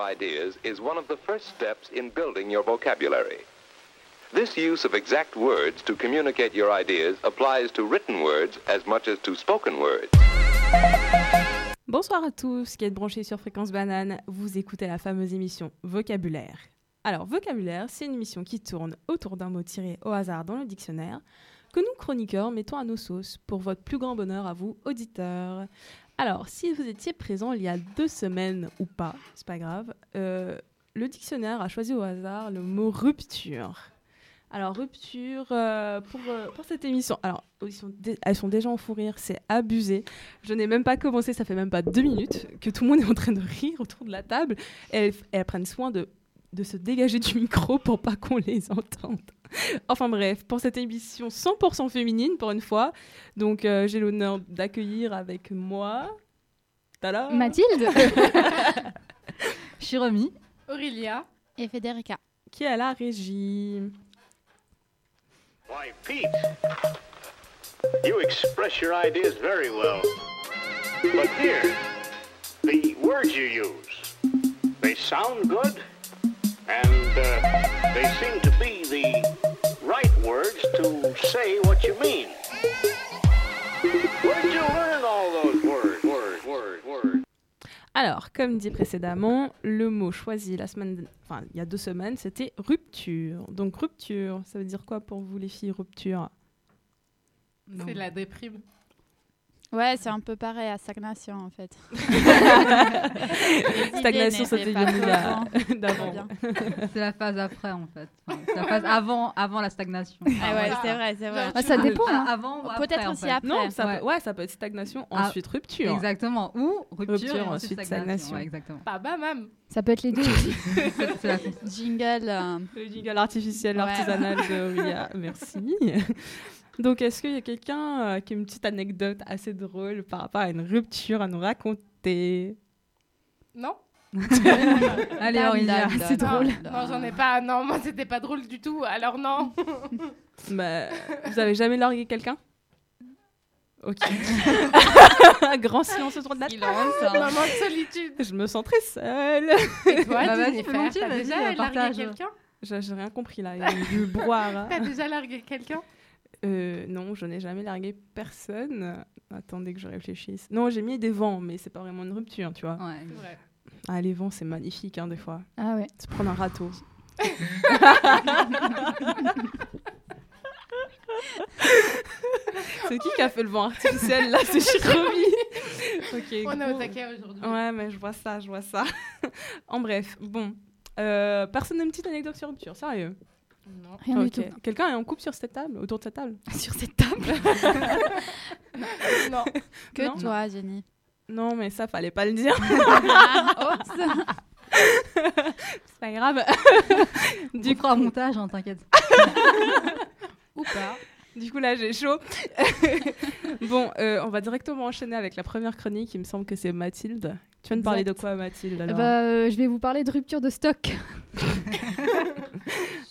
ideas is one of the first steps in building your vocabulary. This use of exact words to communicate your ideas applies to written words as much as to spoken words. Bonsoir à tous qui êtes branchés sur Fréquence Banane. Vous écoutez la fameuse émission Vocabulaire. Alors, Vocabulaire, c'est une émission qui tourne autour d'un mot tiré au hasard dans le dictionnaire que nous, chroniqueurs, mettons à nos sauces pour votre plus grand bonheur à vous, auditeurs. Alors, si vous étiez présent il y a deux semaines ou pas, c'est pas grave, euh, le dictionnaire a choisi au hasard le mot rupture. Alors, rupture euh, pour, euh, pour cette émission. Alors, elles sont déjà en fou rire, c'est abusé. Je n'ai même pas commencé, ça fait même pas deux minutes que tout le monde est en train de rire autour de la table. Elles prennent soin de, de se dégager du micro pour pas qu'on les entende. Enfin bref, pour cette émission 100% féminine pour une fois, donc euh, j'ai l'honneur d'accueillir avec moi. Tada Mathilde Chiromi. Aurélia. et Federica. qui est à la régie. Why, Pete, you express your ideas very well. But here, the words you use, they sound good, and uh, they seem to be the right words to say what you mean. Where'd you learn all those words? Words, words, words? Alors, comme dit précédemment, le mot choisi la semaine, enfin il y a deux semaines, c'était rupture. Donc rupture, ça veut dire quoi pour vous les filles rupture? C'est la déprime. Ouais, c'est un peu pareil à stagnation en fait. Stagnation, a- Très d'avant. bien. C'est la phase après en fait. Enfin, c'est la phase avant, avant la stagnation. Ah ouais, c'est vrai, c'est vrai. Ah, ça dépend. hein. Avant ou après, Peut-être en aussi fait. après. Non, ça Ouais. peut, ouais, ça peut être stagnation, Ah, ensuite rupture. Exactement. Ou rupture, Rupture, et ensuite ensuite stagnation. stagnation. Ouais, exactement. Pas bam. Ça peut être les deux aussi. Jingle. euh, Le jingle artificiel Ouais. artisanal de Ria, merci. Donc, est-ce qu'il y a quelqu'un euh, qui a une petite anecdote assez drôle par rapport à une rupture à nous raconter? Non Allez, Aurélia. c'est drôle. Non, non, j'en ai pas. Non, moi, c'était pas drôle du tout. Alors non. bah, Vous avez jamais largué quelqu'un? Ok. Grand silence autour de la table. Moment de solitude. Je me sens très seule. Et toi, Bah, vas-y, Jennifer, t'as déjà largué quelqu'un? J'ai rien compris là, il y a eu du brouhaha. T'as déjà largué quelqu'un? Euh, non, je n'ai jamais largué personne. Attendez que je réfléchisse. Non, j'ai mis des vents, mais c'est pas vraiment une rupture, tu vois. Ouais. C'est vrai. Ah, les vents, c'est magnifique, hein, des fois. Ah ouais. Se prendre un râteau. c'est qui qui a fait le vent artificiel là? C'est Chiromi. ok. On est au taquet aujourd'hui. Ouais, mais je vois ça, je vois ça. en bref, bon. Euh, personne n'a une petite anecdote sur rupture, sérieux Non. Rien du tout. Quelqu'un est en couple sur cette table, autour de cette table Sur cette table. Non. Que Non. toi, Jenny. Non, mais ça, fallait pas le dire. Ah, oh, ça- C'est pas grave. Du coup, un montage, hein, t'inquiète. Ou pas. Du coup, là, j'ai chaud. bon, euh, on va directement enchaîner avec la première chronique. Il me semble que c'est Mathilde. Tu viens de parler de quoi, Mathilde alors bah, euh, je vais vous parler de rupture de stock.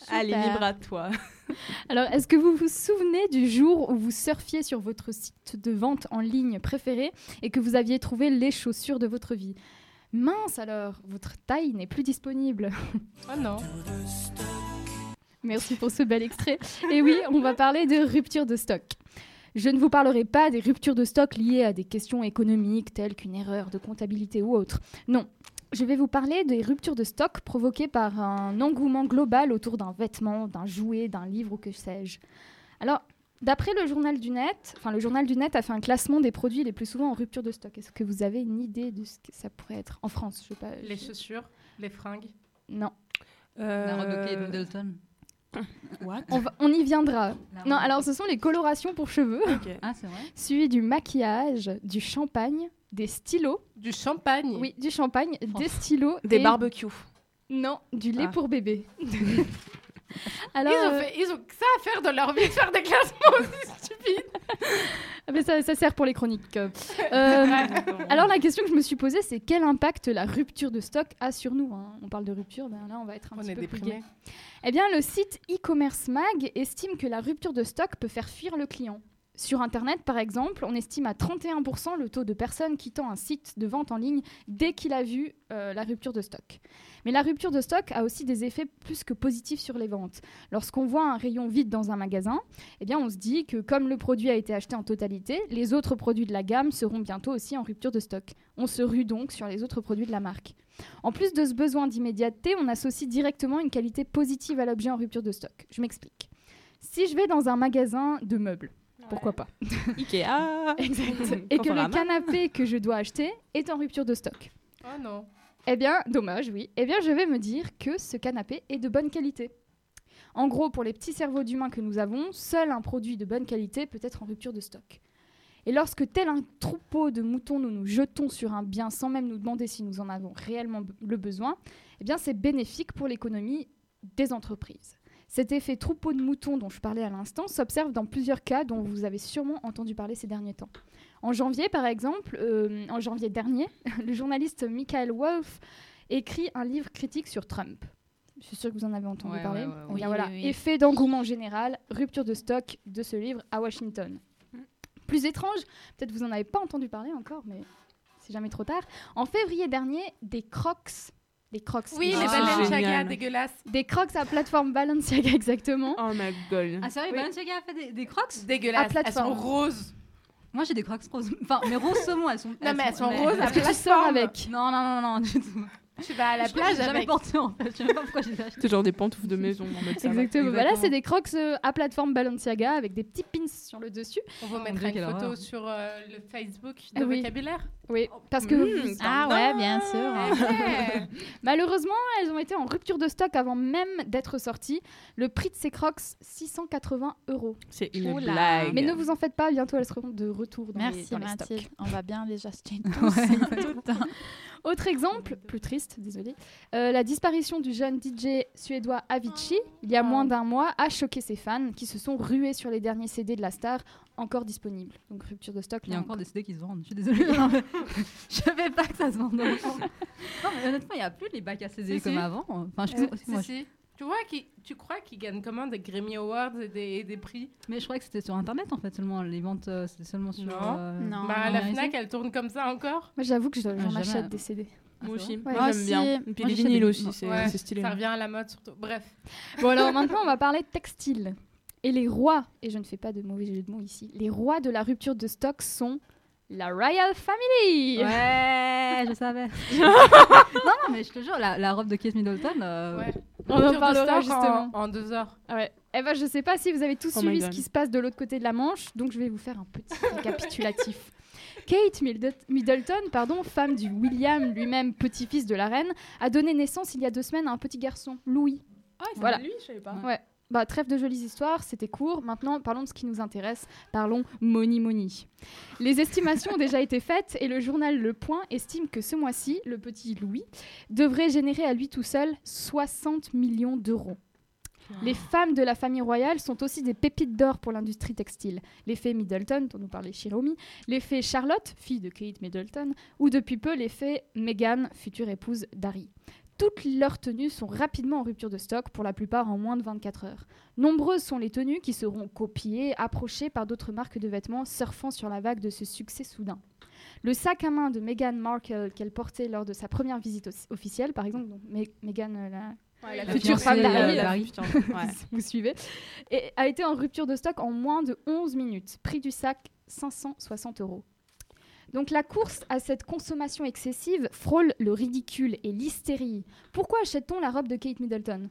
Allez, libre à toi. Alors, est-ce que vous vous souvenez du jour où vous surfiez sur votre site de vente en ligne préféré et que vous aviez trouvé les chaussures de votre vie? Mince alors, votre taille n'est plus disponible. Oh non. Merci pour ce bel extrait. Et oui, on va parler de rupture de stock. Je ne vous parlerai pas des ruptures de stock liées à des questions économiques telles qu'une erreur de comptabilité ou autre. Non, je vais vous parler des ruptures de stock provoquées par un engouement global autour d'un vêtement, d'un jouet, d'un livre ou que sais-je. Alors, d'après le journal du net, enfin le journal du net a fait un classement des produits les plus souvent en rupture de stock. Est-ce que vous avez une idée de ce que ça pourrait être en France? Je sais pas. Les je- chaussures, les fringues? Non. La robe de Kate Middleton. What? On, va- on y viendra. Non, alors ce sont les colorations pour cheveux. Ok. Ah, c'est vrai suivi du maquillage, du champagne, des stylos, Du champagne. oui, du champagne, Oh. des stylos, Des et- barbecues. Non, du lait Ah. pour bébé. Alors, Ils ont, euh, fait, ils ont que ça à faire de leur vie de faire des classements aussi stupides. ah, mais ça, ça sert pour les chroniques. Euh, alors la question que je me suis posée, c'est quel impact la rupture de stock a sur nous hein? On parle de rupture, ben là on va être un On petit est peu plus gai. Eh bien, le site e-commerce mag estime que la rupture de stock peut faire fuir le client. Sur Internet, par exemple, on estime à 31% le taux de personnes quittant un site de vente en ligne dès qu'il a vu euh, la rupture de stock. Mais la rupture de stock a aussi des effets plus que positifs sur les ventes. Lorsqu'on voit un rayon vide dans un magasin, eh bien on se dit que comme le produit a été acheté en totalité, les autres produits de la gamme seront bientôt aussi en rupture de stock. On se rue donc sur les autres produits de la marque. En plus de ce besoin d'immédiateté, on associe directement une qualité positive à l'objet en rupture de stock. Je m'explique. Si je vais dans un magasin de meubles, pourquoi pas? Ikea Exact. Et que le canapé que je dois acheter est en rupture de stock. Oh non. Eh bien, dommage, oui. Eh bien, je vais me dire que ce canapé est de bonne qualité. En gros, pour les petits cerveaux d'humains que nous avons, seul un produit de bonne qualité peut être en rupture de stock. Et lorsque, tel un troupeau de moutons, nous nous jetons sur un bien sans même nous demander si nous en avons réellement le besoin, eh bien, c'est bénéfique pour l'économie des entreprises. Cet effet troupeau de moutons dont je parlais à l'instant s'observe dans plusieurs cas dont vous avez sûrement entendu parler ces derniers temps. En janvier, par exemple, euh, en janvier dernier, le journaliste Michael Wolff écrit un livre critique sur Trump. Je suis sûre que vous en avez entendu Ouais, parler. ouais, ouais, oui. bien Oui, voilà, oui, oui. effet d'engouement général, rupture de stock de ce livre à Washington. Plus étrange, peut-être vous en avez pas entendu parler encore, mais c'est jamais trop tard. En février dernier, des Crocs, des Crocs, Oui, Ah, les Balenciaga dégueulasses. des Crocs à plateforme Balenciaga exactement. Oh ma gueule. Ah sérieux, Oui. Balenciaga a fait des, des crocs Dégueulasses. À Elles sont plateforme. roses. Moi j'ai des crocs roses. Enfin, mais roses saumon, elles sont. Non, mais elles sont roses à Est-ce que tu sors avec Non, non, non, non, du tout. Tu vas à la Je plage j'ai jamais porté en fait. Je sais même pas pourquoi j'ai acheté. C'est genre des pantoufles de maison en mode va. Exactement. Voilà, Exactement. c'est des Crocs euh, à plateforme Balenciaga avec des petits pins sur le dessus. On vous mettra une photo horreur. sur euh, le Facebook Ah de oui. vocabulaire. Oui, parce que Mmh, Ah ouais, bien sûr. Ouais. Malheureusement, elles ont été en rupture de stock avant même d'être sorties. Le prix de ces Crocs, 680 euros. C'est une Oula. blague. Mais ne vous en faites pas, bientôt elles seront de retour dans les, Merci dans les stocks. Mathilde. On va bien déjà se Ouais. tout. Autre exemple, plus triste, désolé, euh, la disparition du jeune DJ suédois Avicii, il y a moins d'un mois, a choqué ses fans qui se sont rués sur les derniers CD de la star encore disponibles. Donc rupture de stock. Il y a encore des CD qui se vendent. Je suis désolée. Je savais pas que ça se vendait. Non, mais honnêtement, il n'y a plus les bacs à CD Si, comme si. avant. Enfin, je, Euh, moi, Si, si. Tu, vois qui, tu crois qu'ils gagnent comment des Grammy Awards et des, et des prix? Mais je croyais que c'était sur internet en fait seulement. Les ventes, euh, c'était seulement sur. Non. euh, Non. Bah, la Fnac, elle tourne comme ça encore? Moi j'avoue que je- j'en jamais. achète des CD. Ah, Moi aussi. Ouais. J'aime bien. aussi. Et puis Moi, les vinyles aussi, c'est Ouais, c'est stylé. Ça revient à la mode surtout. Bref. Bon alors maintenant on va parler de textile. Et les rois, et je ne fais pas de mauvais jeu de mots ici, les rois de la rupture de stock sont la Royal Family. Ouais, je savais. non, non, mais je te jure, la, la robe de Kate Middleton. euh, Ouais. On en parlera justement. En, en deux heures. Ah Ouais. Eh ben, je sais pas si vous avez tous Oh suivi ce qui se passe de l'autre côté de la Manche, donc je vais vous faire un petit récapitulatif. Kate Middleton, pardon, femme du William, lui-même petit-fils de la reine, a donné naissance il y a deux semaines à un petit garçon, Louis. Ah, c'est Voilà. lui, je savais pas. Ouais. Bah, trêve de jolies histoires, c'était court. Maintenant, parlons de ce qui nous intéresse. Parlons money money. Les estimations ont déjà été faites et le journal Le Point estime que ce mois-ci, le petit Louis devrait générer à lui tout seul 60 millions d'euros. Les femmes de la famille royale sont aussi des pépites d'or pour l'industrie textile. Les fées Middleton, dont nous parlait Shiromi, les fées Charlotte, fille de Kate Middleton, ou depuis peu les fées Meghan, future épouse d'Harry. Toutes leurs tenues sont rapidement en rupture de stock, pour la plupart en moins de 24 heures. Nombreuses sont les tenues qui seront copiées, approchées par d'autres marques de vêtements surfant sur la vague de ce succès soudain. Le sac à main de Meghan Markle qu'elle portait lors de sa première visite officielle, par exemple, donc Me- Meghan, euh, la, Ouais, la future femme d'Harry, ouais. vous suivez, et a été en rupture de stock en moins de 11 minutes. Prix du sac 560 euros. Donc la course à cette consommation excessive frôle le ridicule et l'hystérie. Pourquoi achète-t-on la robe de Kate Middleton?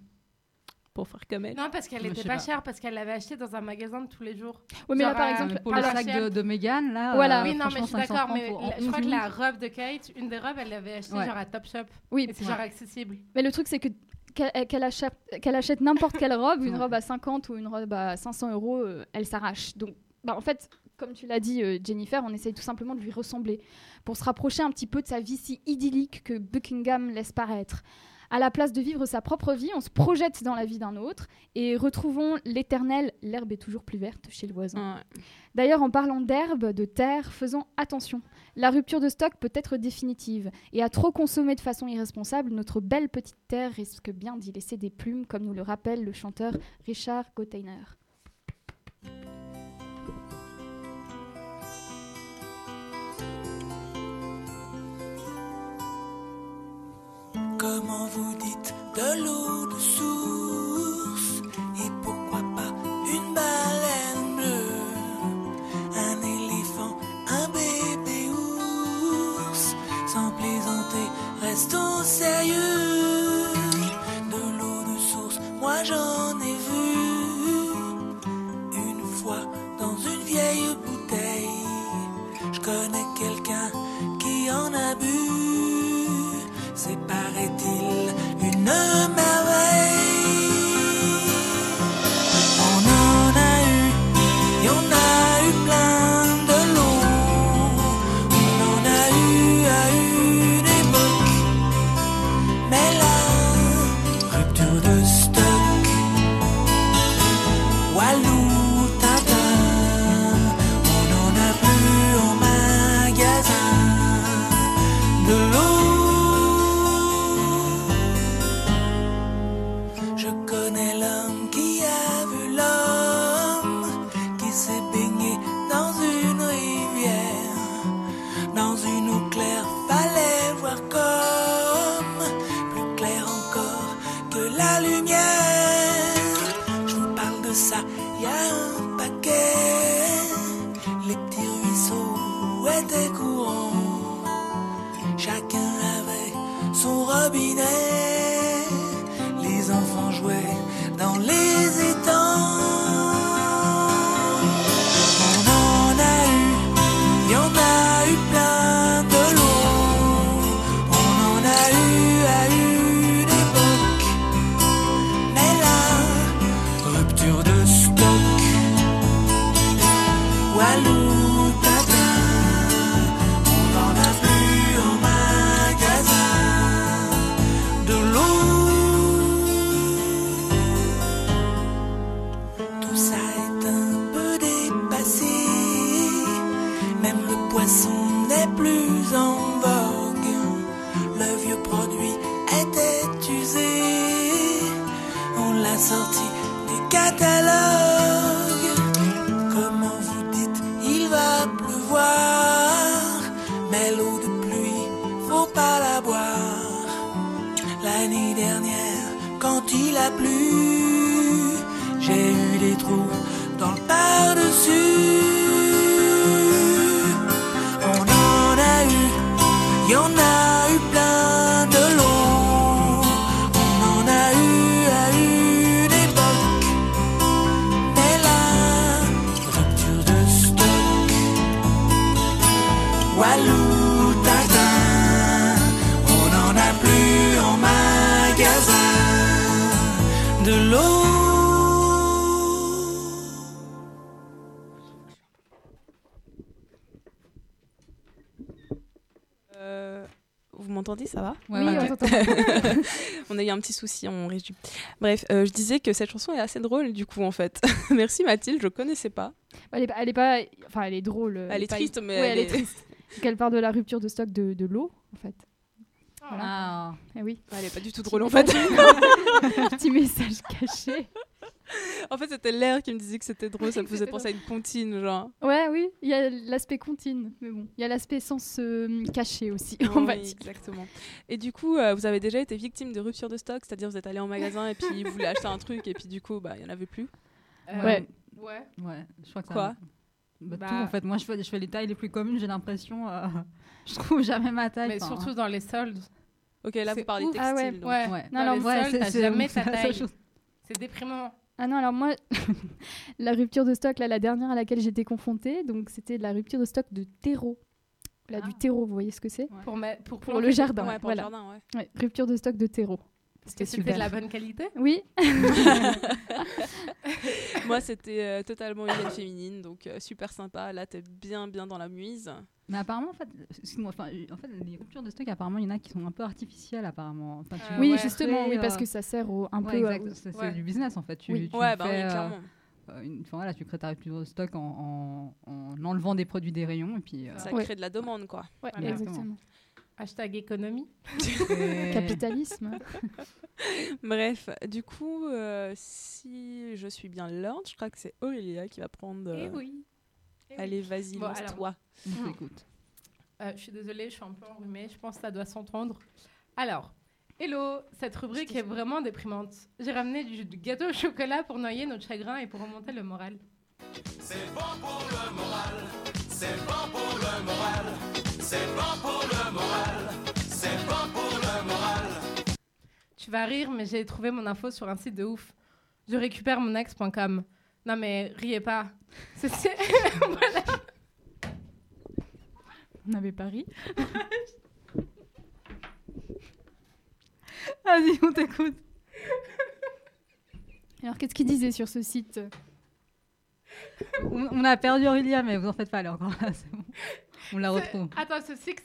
Pour faire comme elle. Non, parce qu'elle Moi, je était sais pas, pas. chère, parce qu'elle l'avait achetée dans un magasin de tous les jours. Oui, mais là par euh, exemple, pour le la sac de, Meghan, là. Voilà. euh, oui, non, mais je suis 500 d'accord, mais pour- la- je 11 crois que la robe de Kate, une des robes, elle l'avait achetée Ouais. genre à Topshop. oui, Et c'est genre accessible. mais le truc c'est que qu'elle qu'elle achète, qu'elle achète n'importe quelle robe, une Ouais. robe à 50 ou une robe à 500 euros, euh, elle s'arrache. Donc, bah, en fait, comme tu l'as dit, euh, Jennifer, on essaye tout simplement de lui ressembler pour se rapprocher un petit peu de sa vie si idyllique que Buckingham laisse paraître. À la place de vivre sa propre vie, on se projette dans la vie d'un autre et retrouvons l'éternel l'herbe est toujours plus verte chez le voisin. Ouais. D'ailleurs, en parlant d'herbe, de terre, faisons attention. La rupture de stock peut être définitive, et à trop consommer de façon irresponsable, notre belle petite terre risque bien d'y laisser des plumes, comme nous le rappelle le chanteur Richard Gotteiner. Comment vous dites de l'eau de source Et pourquoi pas une baleine bleue Un éléphant, un bébé ours Sans plaisanter, restons sérieux De l'eau de source, moi j'en L'année dernière, quand il a plu, j'ai eu des trous dans le par-dessus. Ça va Ouais, oui, ouais, on. On a eu un petit souci, on résume. Bref, euh, je disais que cette chanson est assez drôle du coup en fait. Merci Mathilde, je connaissais pas. elle, est, pas- elle est pas. Enfin, elle est drôle. Elle est pas- triste, mais Ouais, elle elle est est- triste. Qu'elle parle de la rupture de stock de, de l'eau, en fait. Ah. Eh oui. Elle est pas du tout drôle en fait. Petit message caché. en fait, c'était l'air qui me disait que c'était drôle, ça me faisait penser à une comptine, genre. Ouais, oui, il y a l'aspect comptine, mais bon, il y a l'aspect sens euh, caché aussi, on va Oui, dire. exactement. Et du coup, euh, vous avez déjà été victime de rupture de stock, c'est-à-dire vous êtes allé en magasin et puis vous voulez acheter un truc et puis du coup, bah, il y en avait plus? Euh, Ouais. Ouais. Ouais, je crois que ça. Quoi? Bah, Bah- Tout en fait. Moi, je fais, je fais les tailles les plus communes. J'ai l'impression, euh, je trouve jamais ma taille. Mais surtout dans les soldes. Ok, là vous parlez textile. Ah ouais. donc. Ouais. Ouais. Dans Non, les non, ouais, soldes, t'as jamais ta la seule taille. C'est déprimant. Ah non, alors moi, la rupture de stock, là, la dernière à laquelle j'étais confrontée, donc c'était de la rupture de stock de terreau. Là, du Ah. terreau, vous voyez ce que c'est Pour, pour, le jardin. Ouais, pour voilà. le jardin. Ouais, rupture de stock de terreau. C'était C'était de super. la bonne qualité? Oui, Moi, c'était euh, totalement hygiène féminine, donc euh, super sympa. Là, t'es bien, bien dans la muise. Mais apparemment, en fait, excuse-moi, enfin, en fait, les ruptures de stock, apparemment, il y en a qui sont un peu artificielles, apparemment. Enfin, tu- oui, ouais. justement, oui, parce euh, que ça sert au, un Ouais, peu. C'est Ouais. du business en fait. Tu, Oui. tu ouais, bah fais, oui, euh, clairement. euh, une, enfin, voilà, tu crées ta rupture de stock en, en- en enlevant des produits des rayons et puis. euh, Ça Ouais. crée de la demande, quoi. Ouais, Voilà. exactement. Hashtag économie. Capitalisme. Bref, du coup, euh, si je suis bien l'ordre, je crois que c'est Aurélia qui va prendre. Eh euh, oui. Eh oui. Allez, vas-y, Bon, lance-toi. On Mm. t'écoute. Euh, je suis désolée, je suis un peu enrhumée. Je pense que ça doit s'entendre. Alors, Hello, cette rubrique est vraiment déprimante. J'ai ramené du, du gâteau au chocolat pour noyer notre chagrin et pour remonter le moral. C'est bon pour le moral, c'est bon pour le moral, c'est bon pour le moral, c'est bon pour le moral. Tu vas rire, mais j'ai trouvé mon info sur un site de ouf. Je récupère mon ex.com. Non mais riez pas. Ceci... voilà. On n'avait pas ri. Vas-y, on t'écoute. Alors, qu'est-ce qu'il disait sur ce site? On, on a perdu Aurélia, mais vous en faites pas alors. C'est bon. On la retrouve. Attends, ce site,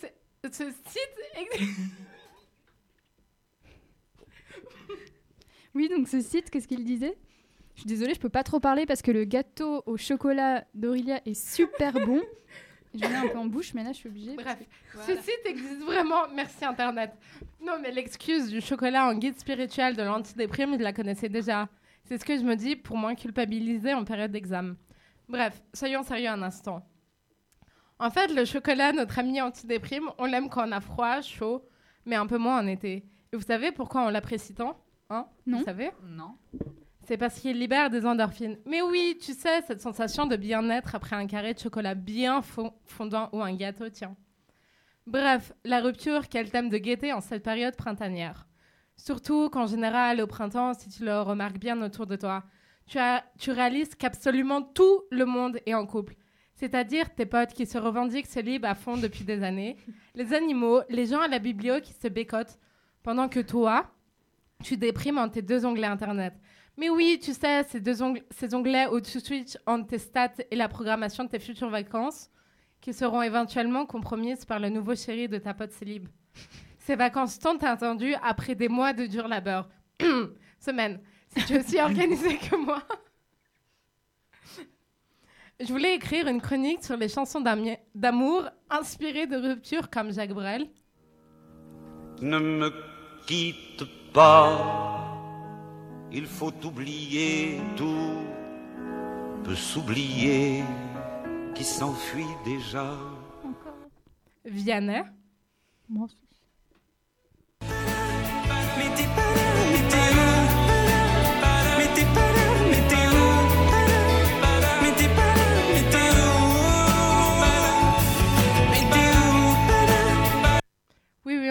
ce. Oui, donc ce site, qu'est-ce qu'il disait? Je suis désolée, je peux pas trop parler parce que le gâteau au chocolat d'Aurélia est super bon. J'en ai un peu en bouche, mais là, je suis obligée. Bref, que- ce site existe vraiment. Merci Internet. Non, mais l'excuse du chocolat en guide spirituel de l'antidéprime, je la connaissais déjà. C'est ce que je me dis pour moins culpabiliser en période d'examen. Bref, soyons sérieux un instant. En fait, le chocolat, notre ami antidéprime, on l'aime quand on a froid, chaud, mais un peu moins en été. Et vous savez pourquoi on l'apprécie tant Hein? Non. Vous savez? Non. c'est parce qu'il libère des endorphines. Mais oui, tu sais, cette sensation de bien-être après un carré de chocolat bien fo- fondant ou un gâteau, tiens. Bref, la rupture, quel thème de gaieté en cette période printanière. Surtout qu'en général, au printemps, si tu le remarques bien autour de toi, tu, as, tu réalises qu'absolument tout le monde est en couple. C'est-à-dire tes potes qui se revendiquent célibes à fond depuis des années, les animaux, les gens à la biblio qui se bécotent, pendant que toi, tu déprimes en tes deux onglets Internet. Mais oui, tu sais, ces, deux ongl- ces onglets au-dessus switch entre tes stats et la programmation de tes futures vacances qui seront éventuellement compromises par le nouveau chéri de ta pote célib. Ces vacances tant attendues après des mois de dur labeur. Semaine. Si tu es aussi organisé que moi. Je voulais écrire une chronique sur les chansons d'amour inspirées de ruptures comme Jacques Brel. Ne me quitte pas, il faut oublier tout, peut s'oublier qui s'enfuit déjà. Vianney. Moi, Mais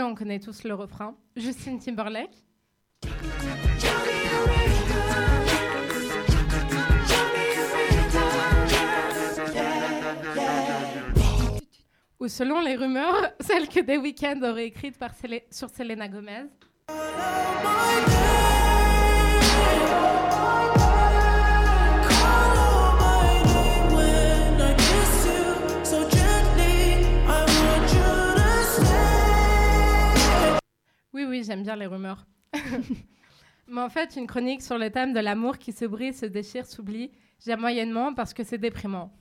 On connaît tous le refrain. Justine Timberlake. Ou selon les rumeurs, celle que The Weeknd aurait écrite sur Selena Gomez. When Oui, oui, j'aime bien les rumeurs. Mais en fait, une chronique sur le thème de l'amour qui se brise, se déchire, s'oublie, j'aime moyennement parce que c'est déprimant.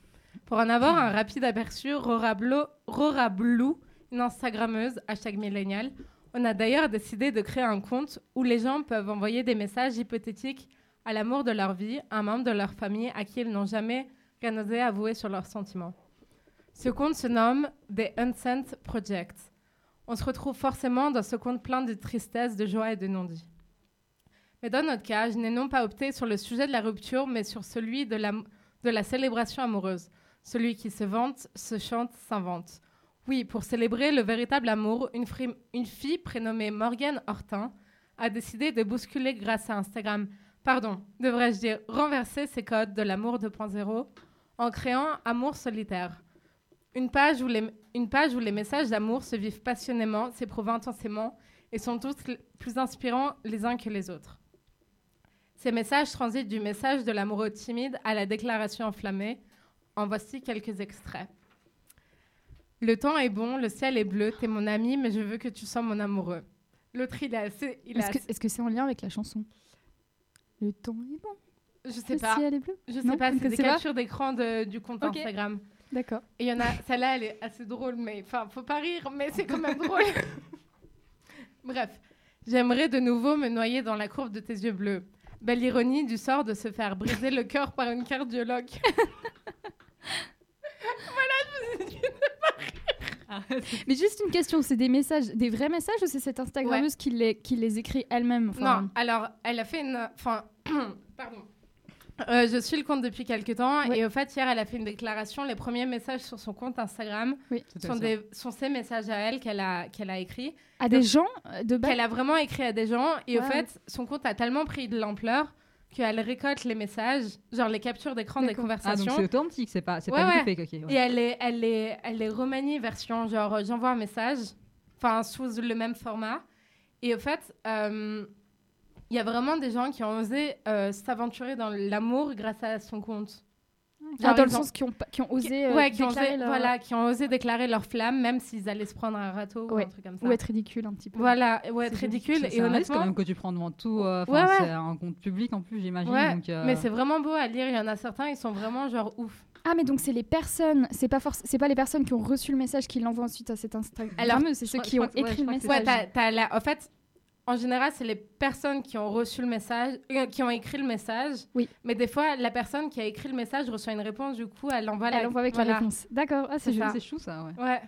Pour en avoir un rapide aperçu, Rora, Blue, une Instagrammeuse, hashtag millénial, on a d'ailleurs décidé de créer un compte où les gens peuvent envoyer des messages hypothétiques à l'amour de leur vie, à un membre de leur famille à qui ils n'ont jamais rien osé avouer sur leurs sentiments. Ce compte se nomme The Unsent Project. On se retrouve forcément dans ce compte plein de tristesse, de joie et de non-dit. Mais dans notre cas, je n'ai non pas opté sur le sujet de la rupture, mais sur celui de la, célébration amoureuse. Celui qui se vante, se chante, s'invente. Oui, pour célébrer le véritable amour, une, une fille prénommée Morgane Hortin a décidé de bousculer grâce à Instagram, pardon, devrais-je dire renverser ses codes de l'amour 2.0 en créant Amour solitaire. Une page, où les, une page où les messages d'amour se vivent passionnément, s'éprouvent intensément et sont tous plus inspirants les uns que les autres. Ces messages transitent du message de l'amoureux timide à la déclaration enflammée. En voici quelques extraits. Le temps est bon, le ciel est bleu, t'es mon ami, mais je veux que tu sois mon amoureux. L'autre, il est assez. Est-ce que assez- est-ce que c'est en lien avec la chanson? Le temps est bon. Je sais Le pas. ciel est bleu? Je sais Non, pas, c'est des captures d'écran du compte. Instagram. D'accord. Et il y en a, celle-là, elle est assez drôle, mais enfin, faut pas rire, mais c'est quand même drôle. Bref, j'aimerais de nouveau me noyer dans la courbe de tes yeux bleus. Belle ironie du sort de se faire briser le cœur par une cardiologue. voilà, je vous ai dit de pas rire. Mais juste une question, c'est des messages, des vrais messages ou c'est cette Instagrammeuse qui, les, qui les écrit elle-même enfin, Non, alors, elle a fait une... Enfin, pardon. Euh, je suis le compte depuis quelques temps Oui. et au fait hier elle a fait une déclaration. Les premiers messages sur son compte Instagram sont, des, sont ces messages à elle qu'elle a, qu'elle a écrits, À des gens euh, de base? qu'elle a vraiment écrit à des gens et au Ouais. fait son compte a tellement pris de l'ampleur qu'elle récolte les messages, genre les captures d'écran des D'accord. Ah, donc conversations. c'est authentique, c'est pas, c'est Ouais, pas du tout fake, ok. ouais. Et elle les, elle, les, elle les remanie version genre euh, j'envoie un message, enfin sous le même format. Et au fait, euh, il y a vraiment des gens qui ont osé euh, s'aventurer dans l'amour grâce à son compte. Ah, dans le sens qui ont, qui ont osé euh, ouais, qui ont déclarer osé, leur- voilà, qui ont osé déclarer leur flamme, même s'ils allaient se prendre un râteau ou un truc comme ça. ou être ridicule un petit peu. Voilà, ouais, être ridicule. C'est Et un risque quand honnêtement, même que tu prends devant tout. euh, enfin, Ouais, ouais. C'est un compte public en plus, j'imagine. euh, mais c'est vraiment beau à lire. Il y en a certains, ils sont vraiment genre ouf. Ah mais donc c'est les personnes, c'est pas forc- c'est pas les personnes qui ont reçu le message qui l'envoient ensuite à cet Instagram. Alors, c'est ceux crois- qui ont écrit le message. Ouais, t'as, t'as la- en fait, en général, c'est les personnes qui ont reçu le message, euh, qui ont écrit le message. Oui. Mais des fois, la personne qui a écrit le message reçoit une réponse, du coup, elle envoie, la... Elle envoie avec la réponse. D'accord, ah, c'est C'est c'est chou ça, ouais. Ouais.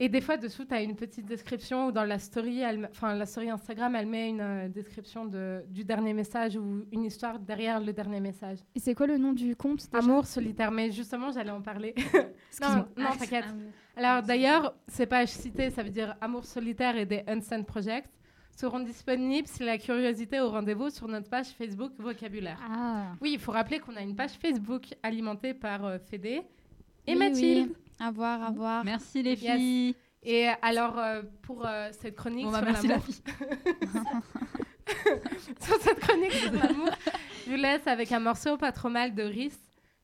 Et des fois, dessous, tu as une petite description ou dans la story, enfin la story Instagram, elle met une euh, description de, du dernier message ou une histoire derrière le dernier message. Et c'est quoi le nom du compte déjà? Amour solitaire, mais justement, j'allais en parler. Excuse-moi. non, non, t'inquiète. Alors d'ailleurs, ces pages citées, ça veut dire Amour solitaire et des Unsent Projects, seront disponibles si la curiosité est au rendez-vous sur notre page Facebook Vocabulaire. Ah. Oui, il faut rappeler qu'on a une page Facebook alimentée par euh, Fédé et Oui, Mathilde. À voir, à voir. Merci les Yes. filles. Et alors, euh, pour euh, cette chronique Bon, bah, sur merci la l'amour, fille. sur cette chronique sur l'amour, je vous laisse avec un morceau pas trop mal de Rhys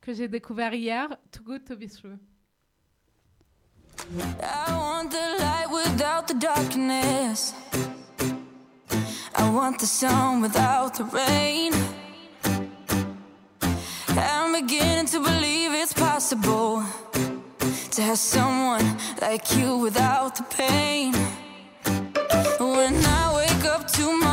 que j'ai découvert hier, Too Good To Be True. I want the light without the darkness. I want the sun without the rain. I'm beginning to believe it's possible to have someone like you without the pain. When I wake up tomorrow,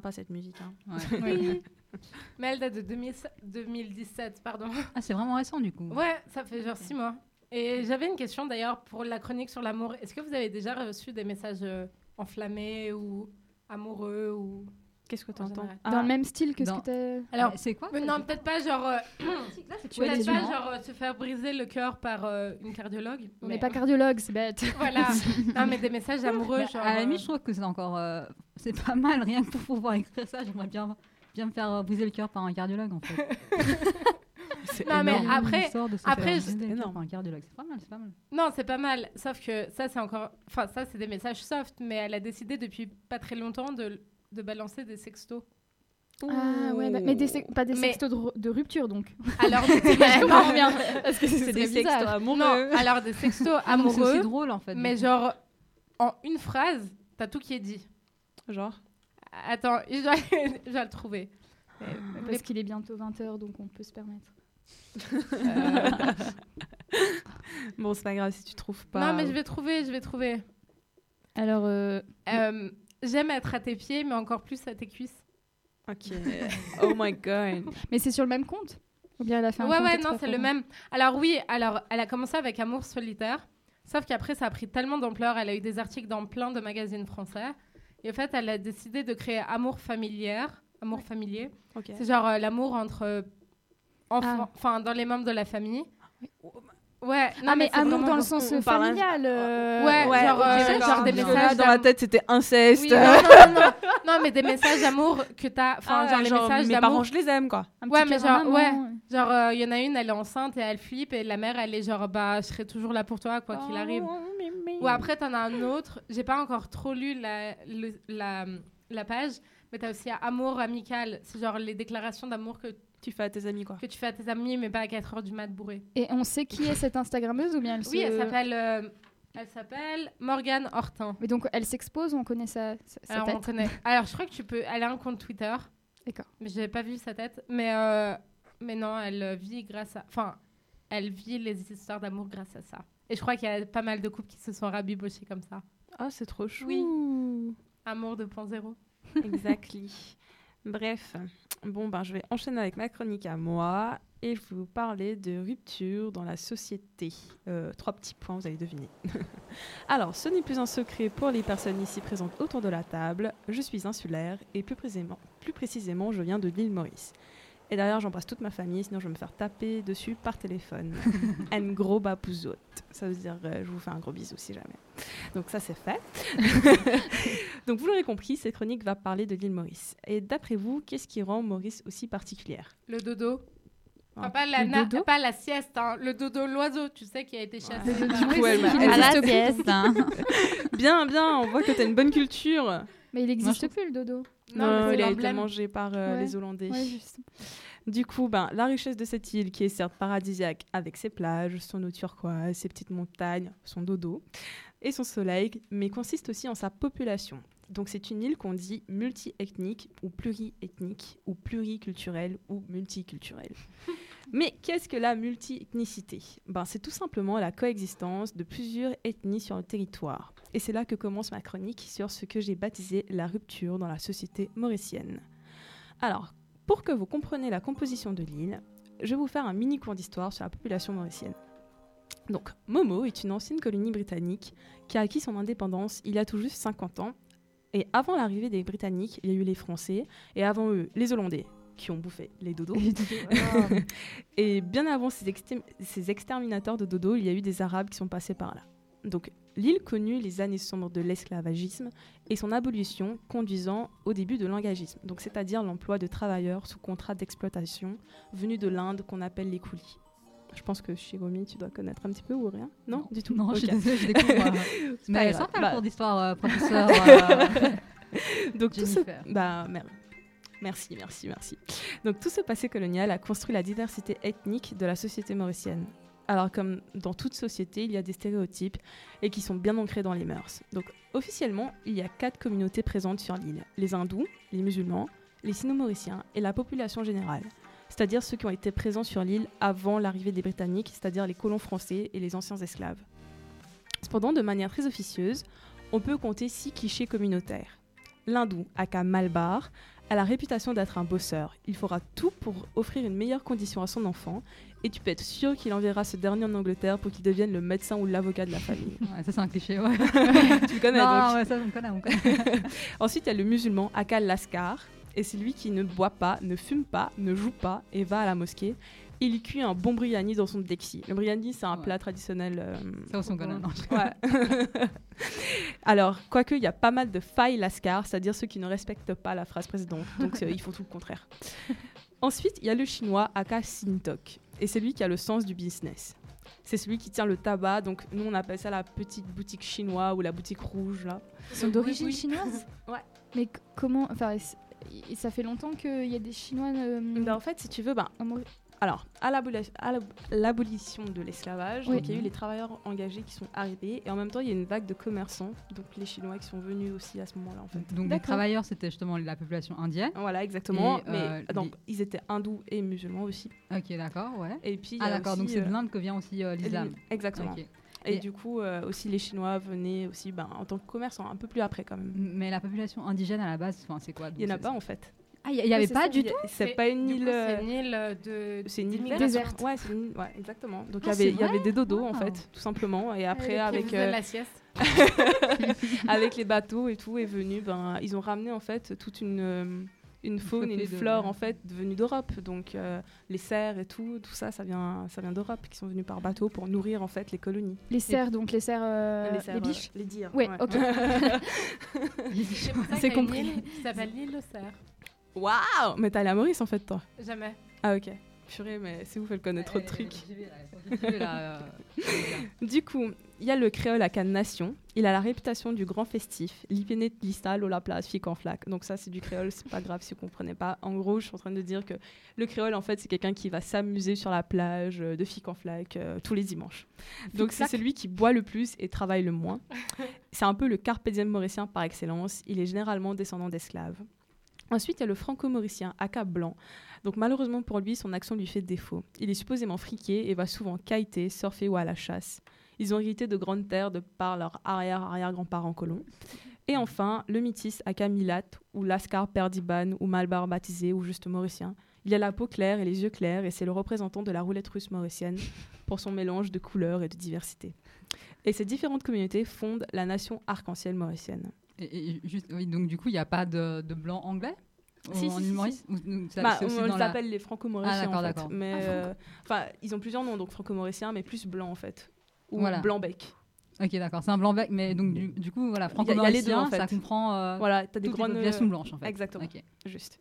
sympa cette musique. hein. Ouais. Oui. Mais elle date de 2000 2017, pardon. Ah, c'est vraiment récent du coup. Ouais, ça fait genre six mois. Et j'avais une question d'ailleurs pour la chronique sur l'amour. Est-ce que vous avez déjà reçu des messages euh, enflammés ou amoureux ou Qu'est-ce que tu En entends général. Dans le même style que ce Dans- que t'as. Alors, Ah, c'est quoi mais non, peut-être pas genre, euh, peut-être pas genre euh, se faire briser le cœur par euh, une cardiologue. On mais- pas cardiologue, c'est bête. Voilà. non, mais des messages amoureux, Mais genre. à la limite, euh, je trouve que c'est encore. euh, c'est pas mal, rien que pour pouvoir écrire ça. J'aimerais bien, bien me faire briser le cœur par un cardiologue en fait. C'est Non, mais après- après, cœur énorme. par un cardiologue. C'est pas mal, c'est pas mal. Non, c'est pas mal. Sauf que ça, c'est encore. Enfin, ça, c'est des messages soft, mais elle a décidé depuis pas très longtemps de, de balancer des sextos. Ah ouais, bah- mais des pas des Mais- sextos de, ru- de rupture donc. Alors, comprends bien. Parce que C'est des bizarre. sextos amoureux. non, alors des sextos Ah, donc C'est aussi amoureux, drôle en fait. mais genre, en une phrase, t'as tout qui est dit. Genre? Attends, je dois, je dois le trouver. Euh, Parce qu'il est bientôt 20h donc on peut se permettre. Bon, c'est pas grave si tu trouves pas. Non, mais je vais trouver, je vais trouver. Alors, euh, Euh, J'aime être à tes pieds, mais encore plus à tes cuisses. Ok. oh my god. mais c'est sur le même compte Ou bien elle a fait un Ouais, compte ouais, non, c'est le même. Alors oui, alors elle a commencé avec Amour solitaire, sauf qu'après ça a pris tellement d'ampleur, elle a eu des articles dans plein de magazines français, et en fait elle a décidé de créer Amour familière, Amour familier. Ok. C'est genre euh, l'amour entre euh, enfants, Ah. enfin dans les membres de la famille. Ouais, non Ah, mais, c'est amour dans le sens on euh, familial. euh, Ouais, Ouais, genre, euh, genre des messages là, dans ma tête, c'était inceste. Oui, non, non, non, non, non, mais des messages d'amour que t'as, enfin Ah, genre les messages mes parents, je les aime, quoi. un Ouais, mais genre, maman, euh. Genre, il y en a une, elle est enceinte et elle flippe, et la mère, elle est genre, bah, je serai toujours là pour toi, quoi qu'il arrive. Ou après, t'en as un autre, j'ai pas encore trop lu la, le- la, la page, mais t'as aussi Amour amical, c'est genre les déclarations d'amour que, Tu fais à tes amis, quoi. que tu fais à tes amis, mais pas à 4h du mat bourré. Et on sait qui est cette Instagrammeuse ou bien elle se... Oui, elle s'appelle euh, elle s'appelle Morgane Hortin. Mais donc elle s'expose, on connaît sa, sa, Alors, on tête. connaît. Alors, je crois que tu peux. Elle a un compte Twitter. D'accord. Mais j'ai pas vu sa tête. Mais, euh, mais non, elle euh, vit grâce à. Enfin, elle vit les histoires d'amour grâce à ça. Et je crois qu'il y a pas mal de couples qui se sont rabibochés comme ça. Ah, c'est trop chou. Oui. Amour 2.0. Exactly. Bref, bon, ben, je vais enchaîner avec ma chronique à moi et je vous parler de rupture dans la société. Euh, trois petits points, vous allez deviner. Alors, ce n'est plus un secret pour les personnes ici présentes autour de la table. Je suis insulaire et plus précisément, plus précisément je viens de l'île Maurice. Et d'ailleurs, j'embrasse toute ma famille, sinon je vais me faire taper dessus par téléphone. un gros bapouzote. Ça veut dire, euh, je vous fais un gros bisou si jamais. Donc ça, c'est fait. Donc vous l'aurez compris, cette chronique va parler de l'île Maurice. Et d'après vous, qu'est-ce qui rend Maurice aussi particulière? Le dodo. Ah, Enfin, pas, la na- pas la sieste, hein. le dodo, l'oiseau, tu sais, qui a été chassé. Ouais. Du coup, elle elle nous m'a- reste- sieste. hein. Bien, bien, on voit que tu as une bonne culture. Mais il n'existe plus le dodo. Non, il a été mangé par euh, Ouais. les Hollandais. Ouais, juste. Du coup, ben, la richesse de cette île, qui est certes paradisiaque avec ses plages, son eau turquoise, ses petites montagnes, son dodo et son soleil, mais consiste aussi en sa population. Donc c'est une île qu'on dit multi-ethnique ou pluriethnique ou pluriculturelle ou multiculturelle. mais qu'est-ce que la multi-ethnicité? Ben, C'est tout simplement la coexistence de plusieurs ethnies sur le territoire. Et c'est là que commence ma chronique sur ce que j'ai baptisé la rupture dans la société mauricienne. Alors, pour que vous compreniez la composition de l'île, je vais vous faire un mini cours d'histoire sur la population mauricienne. Donc, Momo est une ancienne colonie britannique qui a acquis son indépendance il y a tout juste 50 ans. Et avant l'arrivée des Britanniques, il y a eu les Français, et avant eux, les Hollandais, qui ont bouffé les dodos. et bien avant ces, ces exterminateurs de dodo, il y a eu des Arabes qui sont passés par là. Donc, l'île connut les années sombres de l'esclavagisme et son abolition conduisant au début de l'engagisme, donc c'est-à-dire l'emploi de travailleurs sous contrat d'exploitation venus de l'Inde qu'on appelle les coulis. Je pense que Shiromi, tu dois connaître un petit peu ou rien? Non, du tout. Non, je désolée, je découvre. euh, Mais sympa Bah, le cours d'histoire, euh, professeur. euh, Donc tout ce... Jennifer. bah, mer- Merci, merci, merci. Donc tout ce passé colonial a construit la diversité ethnique de la société mauricienne. Alors comme dans toute société, il y a des stéréotypes et qui sont bien ancrés dans les mœurs. Donc officiellement, il y a quatre communautés présentes sur l'île. Les hindous, les musulmans, les sino-mauriciens et la population générale. C'est-à-dire ceux qui ont été présents sur l'île avant l'arrivée des Britanniques, c'est-à-dire les colons français et les anciens esclaves. Cependant, de manière très officieuse, on peut compter six clichés communautaires. L'hindou, aka Malbar, a la réputation d'être un bosseur. Il fera tout pour offrir une meilleure condition à son enfant et tu peux être sûr qu'il enverra ce dernier en Angleterre pour qu'il devienne le médecin ou l'avocat de la famille. Ouais, ça, c'est un cliché, ouais. tu le connais non, donc. ouais, ça, on connaît, on connaît. Ensuite, il y a le musulman aka Lascar et c'est lui qui ne boit pas, ne fume pas, ne joue pas et va à la mosquée. Il cuit un bon biryani dans son dexi. Le biryani, c'est un Ouais. plat traditionnel. euh, Ça aussi, on connaît. non. Ouais. Alors, quoique, il y a pas mal de failles lascar, c'est-à-dire ceux qui ne respectent pas la phrase précédente. Donc, euh, ils font tout le contraire. Ensuite, il y a le chinois aka Sintok. Et c'est lui qui a le sens du business. C'est celui qui tient le tabac. Donc, nous, on appelle ça la petite boutique chinoise ou la boutique rouge, là. Ils sont d'origine oui. chinoise Ouais. Mais comment. Enfin, ça fait longtemps qu'il y a des Chinois. euh, Ben, en fait, si tu veux, ben, Alors, à l'aboli- à l'ab- l'abolition de l'esclavage, Oui. il y a eu les travailleurs engagés qui sont arrivés, et en même temps, il y a une vague de commerçants, donc les Chinois qui sont venus aussi à ce moment-là, en fait. Donc, les travailleurs, c'était justement la population indienne. Voilà, exactement. Et, mais euh, donc, ils étaient hindous et musulmans aussi. Ok, d'accord, ouais. Et puis, il y Ah, d'accord, donc c'est de euh, l'Inde que vient aussi euh, l'islam. Exactement. Et, Et- du coup, euh, aussi les Chinois venaient aussi ben, en tant que commerçants, un peu plus après quand même. Mais la population indigène à la base, c'est quoi Il n'y en a pas en fait. Ah, il n'y avait c'est pas ça, du tout C'est C'est- pas une île. C'est euh, une île euh, de. C'est une île. Déserte. Ouais, c'est une île- ouais, exactement. Donc il Ah, y avait, c'est il y avait des dodos en fait, tout simplement. Et après, Qui avec, euh, la sieste. avec les bateaux et tout est venu, ben, ils ont ramené en fait toute une, euh, une faune et une de- flore en fait venue d'Europe. Donc euh, les cerfs et tout, tout ça, ça vient, ça vient d'Europe, qui sont venus par bateau pour nourrir en fait les colonies. Les cerfs, donc les cerfs. euh, les cerfs, les biches les dires. Ouais, ok. C'est ça C'est compris. qui s'appelle l'île aux cerfs. Waouh Mais t'es allé à Maurice en fait, toi Jamais. Ah ok. Purée, mais c'est ouf, elle connaît trop de trucs. Du coup, il y a le créole à Cannes Nation. Il a la réputation du grand festif. L'ipéné listal, la place, fic en flac. Donc ça, c'est du créole, c'est pas grave si vous comprenez pas. En gros, je suis en train de dire que le créole, en fait, c'est quelqu'un qui va s'amuser sur la plage euh, de fic en flac euh, tous les dimanches. Donc c'est celui qui boit le plus et travaille le moins. c'est un peu le carpe diem mauricien par excellence. Il est généralement descendant d'esclaves. Ensuite, il y a le franco-mauricien, aka blanc. Donc malheureusement pour lui, son accent lui fait défaut. Il est supposément friqué et va souvent kiter, surfer ou à la chasse. Ils ont hérité de grandes terres de par leurs arrière-arrière-grands-parents colons. Et enfin, le métis aka Milat, ou Lascar Perdiban, ou Malbar baptisé, ou juste mauricien. Il a la peau claire et les yeux clairs, et c'est le représentant de la roulette russe mauricienne pour son mélange de couleurs et de diversité. Et ces différentes communautés fondent la nation arc-en-ciel mauricienne. Et, et juste, oui, donc du coup, il n'y a pas de, de blanc anglais Si, en si, île si, Ou- ou ça- Bah, on les la- appelle les franco-mauriciens Ah, d'accord, en fait. d'accord. Mais Ah, euh, enfin, ils ont plusieurs noms, donc franco-mauricien, mais plus blanc en fait. Ou Voilà. blanc-bec. Ok, d'accord, c'est un blanc bec, mais donc du, du coup, voilà, franco-mauricien, en fait. ça comprend euh, Voilà, t'as des grandes populations blanches en fait. Exactement. Juste.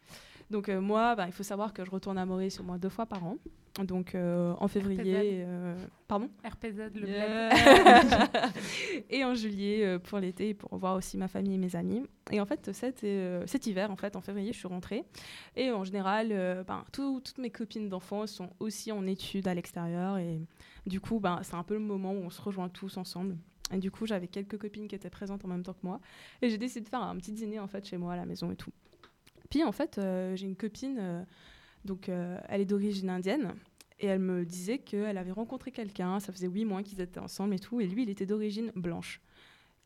Donc euh, moi, bah, il faut savoir que je retourne à Maurice au moins deux fois par an. Donc euh, en février, euh, pardon, RPZ, le. Yeah. et en juillet pour l'été pour voir aussi ma famille et mes amis. Et en fait, cet, cet hiver, en fait, en février, je suis rentrée. Et en général, ben, tout- toutes mes copines d'enfance sont aussi en études à l'extérieur. Et du coup, ben, c'est un peu le moment où on se rejoint tous ensemble. Et du coup, j'avais quelques copines qui étaient présentes en même temps que moi. Et j'ai décidé de faire un petit dîner en fait chez moi à la maison et tout. Puis en fait, euh, j'ai une copine, euh, donc euh, elle est d'origine indienne. Et elle me disait qu'elle avait rencontré quelqu'un, ça faisait huit mois qu'ils étaient ensemble et tout, et lui, il était d'origine blanche.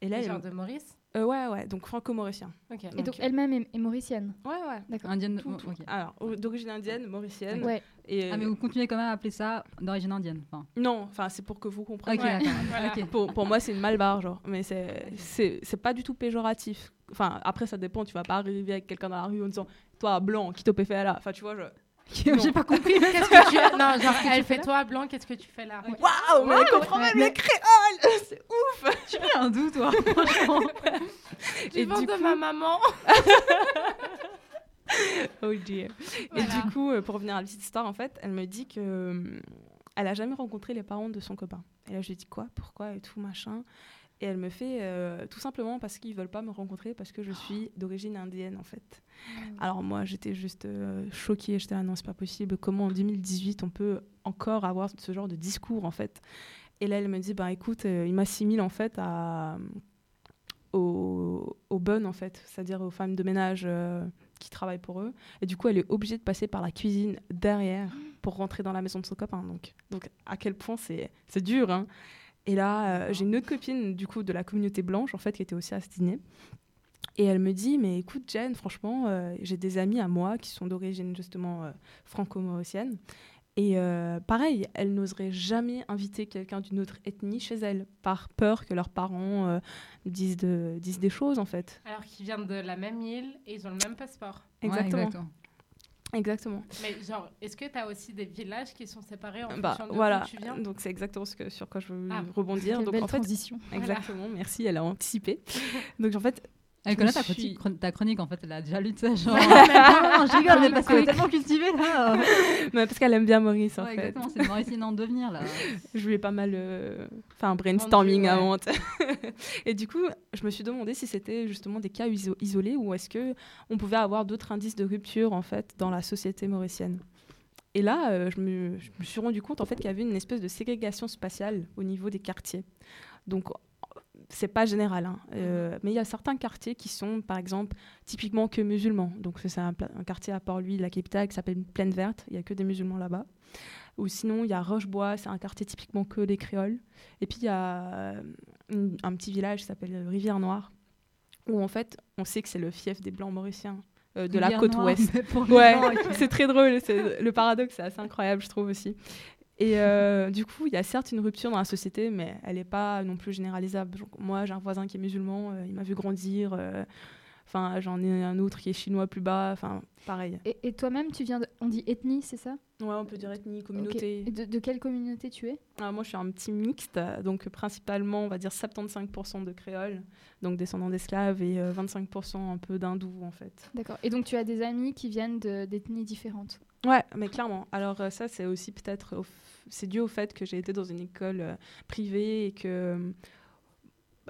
Et là, genre de Maurice. euh, ouais, ouais, donc franco-mauricien. Ok. Et donc elle-même est, est mauricienne? Ouais, ouais. D'accord. Indienne. Tout, oh. Alors, d'origine indienne, mauricienne. Ouais. Et Ah, mais vous continuez quand même à appeler ça d'origine indienne. Enfin, Non, enfin, c'est pour que vous compreniez. ok, d'accord. Voilà. ok. Pour, pour moi, c'est une malbarre, genre. Mais c'est, c'est, c'est pas du tout péjoratif. Enfin, après, ça dépend. Tu vas pas arriver avec quelqu'un dans la rue en disant Toi, blanc, qui t'a fait là? Enfin, tu vois, je. J'ai pas compris. Qu'est-ce que tu Non, genre, elle fait toi blanc, qu'est-ce que tu fais là? Waouh, mais elle comprend même mais- le créole C'est ouf Tu viens d'où, toi Franchement. Du de ma maman. Oh dear. Et du coup, euh, pour revenir à la petite histoire, en fait, elle me dit que euh, elle a jamais rencontré les parents de son copain. Et là, je lui dis quoi, pourquoi et tout machin? Et elle me fait euh, tout simplement parce qu'ils veulent pas me rencontrer parce que je suis d'origine indienne en fait. Alors moi, j'étais juste euh, choquée. J'étais là non, c'est pas possible. Comment en 2018 on peut encore avoir ce genre de discours en fait? Et là, elle me dit bah écoute, euh, il m'assimile en fait à aux, aux bonnes en fait, c'est-à-dire aux femmes de ménage euh, qui travaillent pour eux. Et du coup, elle est obligée de passer par la cuisine derrière pour rentrer dans la maison de son copain. Donc, donc à quel point c'est c'est dur. Hein? Et là, euh, j'ai une autre copine du coup de la communauté blanche en fait qui était aussi à ce dîner. Et elle me dit, mais écoute Jen, franchement, euh, j'ai des amis à moi qui sont d'origine justement euh, franco-mauricienne. Et euh, pareil, elle n'oserait jamais inviter quelqu'un d'une autre ethnie chez elle, par peur que leurs parents euh, disent, de- disent des choses en fait. Alors qu'ils viennent de la même île et ils ont le même passeport. Ouais, Exactement. Exactement. Mais genre, est-ce que tu as aussi des villages qui sont séparés en Bah, fonction de voilà, où tu viens? Donc c'est exactement ce que, sur quoi je veux Ah, rebondir. Donc belle en fait, transition. exactement, merci, elle a anticipé. donc en fait, Elle connaît ta, suis- chronique, chron- ta chronique, en fait, elle a déjà lu de ça. Genre... Non, je rigole, mais parce qu'elle est tellement cultivée là. mais parce qu'elle aime bien Maurice en Ouais, fait. exactement, c'est le Mauricien en devenir là. Je lui ai pas mal euh, fait un brainstorming avant. et du coup, je me suis demandé si c'était justement des cas iso- isolés ou est-ce que on pouvait avoir d'autres indices de rupture en fait dans la société mauricienne. Et là, euh, je, me, je me suis rendu compte en fait qu'il y avait une espèce de ségrégation spatiale au niveau des quartiers. Donc c'est pas général, hein, euh, mais il y a certains quartiers qui sont, par exemple, typiquement que musulmans. Donc c'est un, quartier à Port-Louis, la capitale, qui s'appelle Plaine Verte. Il y a que des musulmans là-bas. Ou sinon, il y a Rochebois, c'est un quartier typiquement que des créoles. Et puis, il y a euh, une- un petit village qui s'appelle Rivière-Noire, où en fait, on sait que c'est le fief des Blancs mauriciens euh, de la Rivière côte Noire, ouest. les Ouais, c'est très drôle. Le paradoxe, c'est assez incroyable, je trouve aussi. Et euh, du coup, il y a certes une rupture dans la société, mais elle n'est pas non plus généralisable. Donc, moi, j'ai un voisin qui est musulman, euh, il m'a vu grandir. euh, Enfin, j'en ai un autre qui est chinois plus bas. Enfin, pareil. Et, et toi-même, tu viens de... On dit ethnie, c'est ça? Ouais, on peut dire ethnie, communauté. De, de quelle communauté tu es? Ah, moi, je suis un petit mixte, donc principalement, on va dire 75% de créoles, donc descendants d'esclaves, et euh, 25% un peu d'hindous, en fait. D'accord. Et donc tu as des amis qui viennent de- d'ethnies différentes? Ouais, mais clairement. Alors euh, ça, c'est aussi peut-être, f- c'est dû au fait que j'ai été dans une école euh, privée et que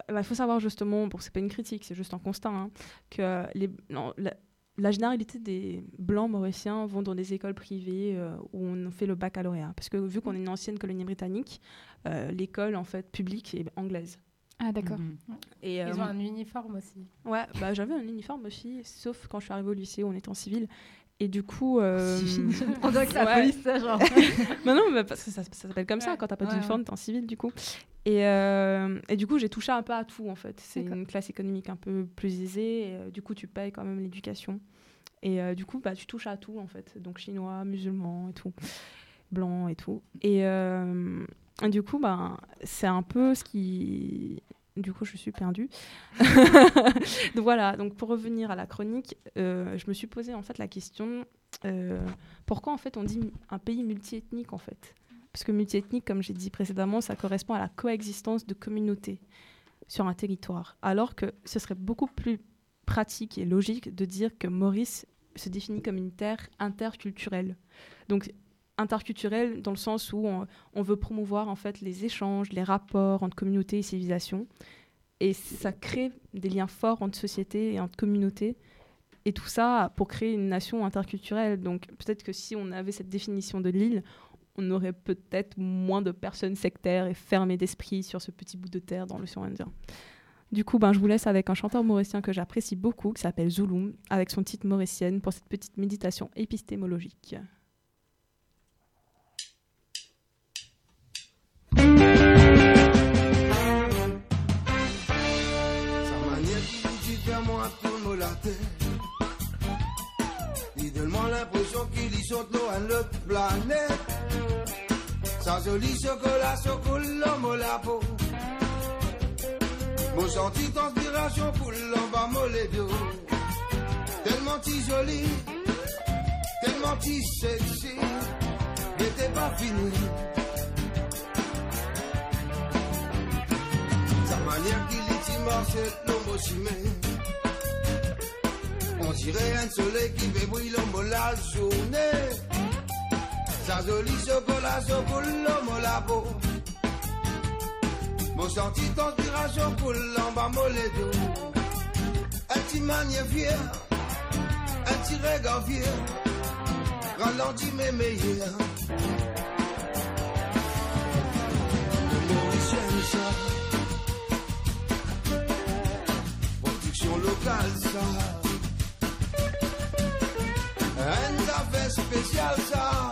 il faut savoir justement, bon, c'est pas une critique, c'est juste un constat, hein, que les, non, la, la généralité des blancs mauriciens vont dans des écoles privées euh, où on fait le baccalauréat, parce que vu qu'on est une ancienne colonie britannique, euh, l'école en fait publique est anglaise. Ah d'accord. Mhm. Et, euh, Ils ont un uniforme aussi. Ouais, bah, j'avais un uniforme aussi, sauf quand je suis arrivée au lycée où on était en civil. Et du coup. euh, On dirait que la ouais. police, ça, genre. bah non, mais parce que ça, ça s'appelle comme ça quand t'as pas Ouais, d'uniforme, t'es en civil du coup. Et, euh, et du coup, j'ai touché un peu à tout en fait. C'est une classe économique un peu plus aisée. Et, euh, du coup, tu payes quand même l'éducation. Et euh, du coup, bah, tu touches à tout en fait. Donc chinois, musulmans et tout, blanc et tout. Et, et du coup, bah, c'est un peu ce qui. Du coup, je suis perdue. voilà. Donc pour revenir à la chronique, euh, je me suis posé en fait la question euh, pourquoi en fait on dit un pays multiethnique en fait? Parce que multiethnique, comme j'ai dit précédemment, ça correspond à la coexistence de communautés sur un territoire. Alors que ce serait beaucoup plus pratique et logique de dire que Maurice se définit comme une terre interculturelle. Donc interculturelle dans le sens où on, on veut promouvoir en fait les échanges, les rapports entre communautés et civilisations. Et ça crée des liens forts entre sociétés et entre communautés. Et tout ça pour créer une nation interculturelle. Donc peut-être que si on avait cette définition de l'île, on aurait peut-être moins de personnes sectaires et fermées d'esprit sur ce petit bout de terre dans l'océan Indien. Du coup, ben, je vous laisse avec un chanteur mauricien que j'apprécie beaucoup, qui s'appelle Zulum, avec son titre mauricienne pour cette petite méditation épistémologique. Il donne l'impression qu'il y saute l'eau à notre planète. Sa jolie chocolat chocolat peau. Mon senti d'inspiration pour mollet d'eau. Tellement ti joli, tellement ti sexy, n'était pas fini. Sa manière qu'il est marche l'homme chimé. Dirait un soleil qui fait briller la journée. Sa jolie chocolat chocolat peau. Mon senti d'inspiration pour mollet d'eau. Un petit manière fier, un petit regard fier, mes meilleurs. Le Mauricien, ça. production locale, ça. através especial já.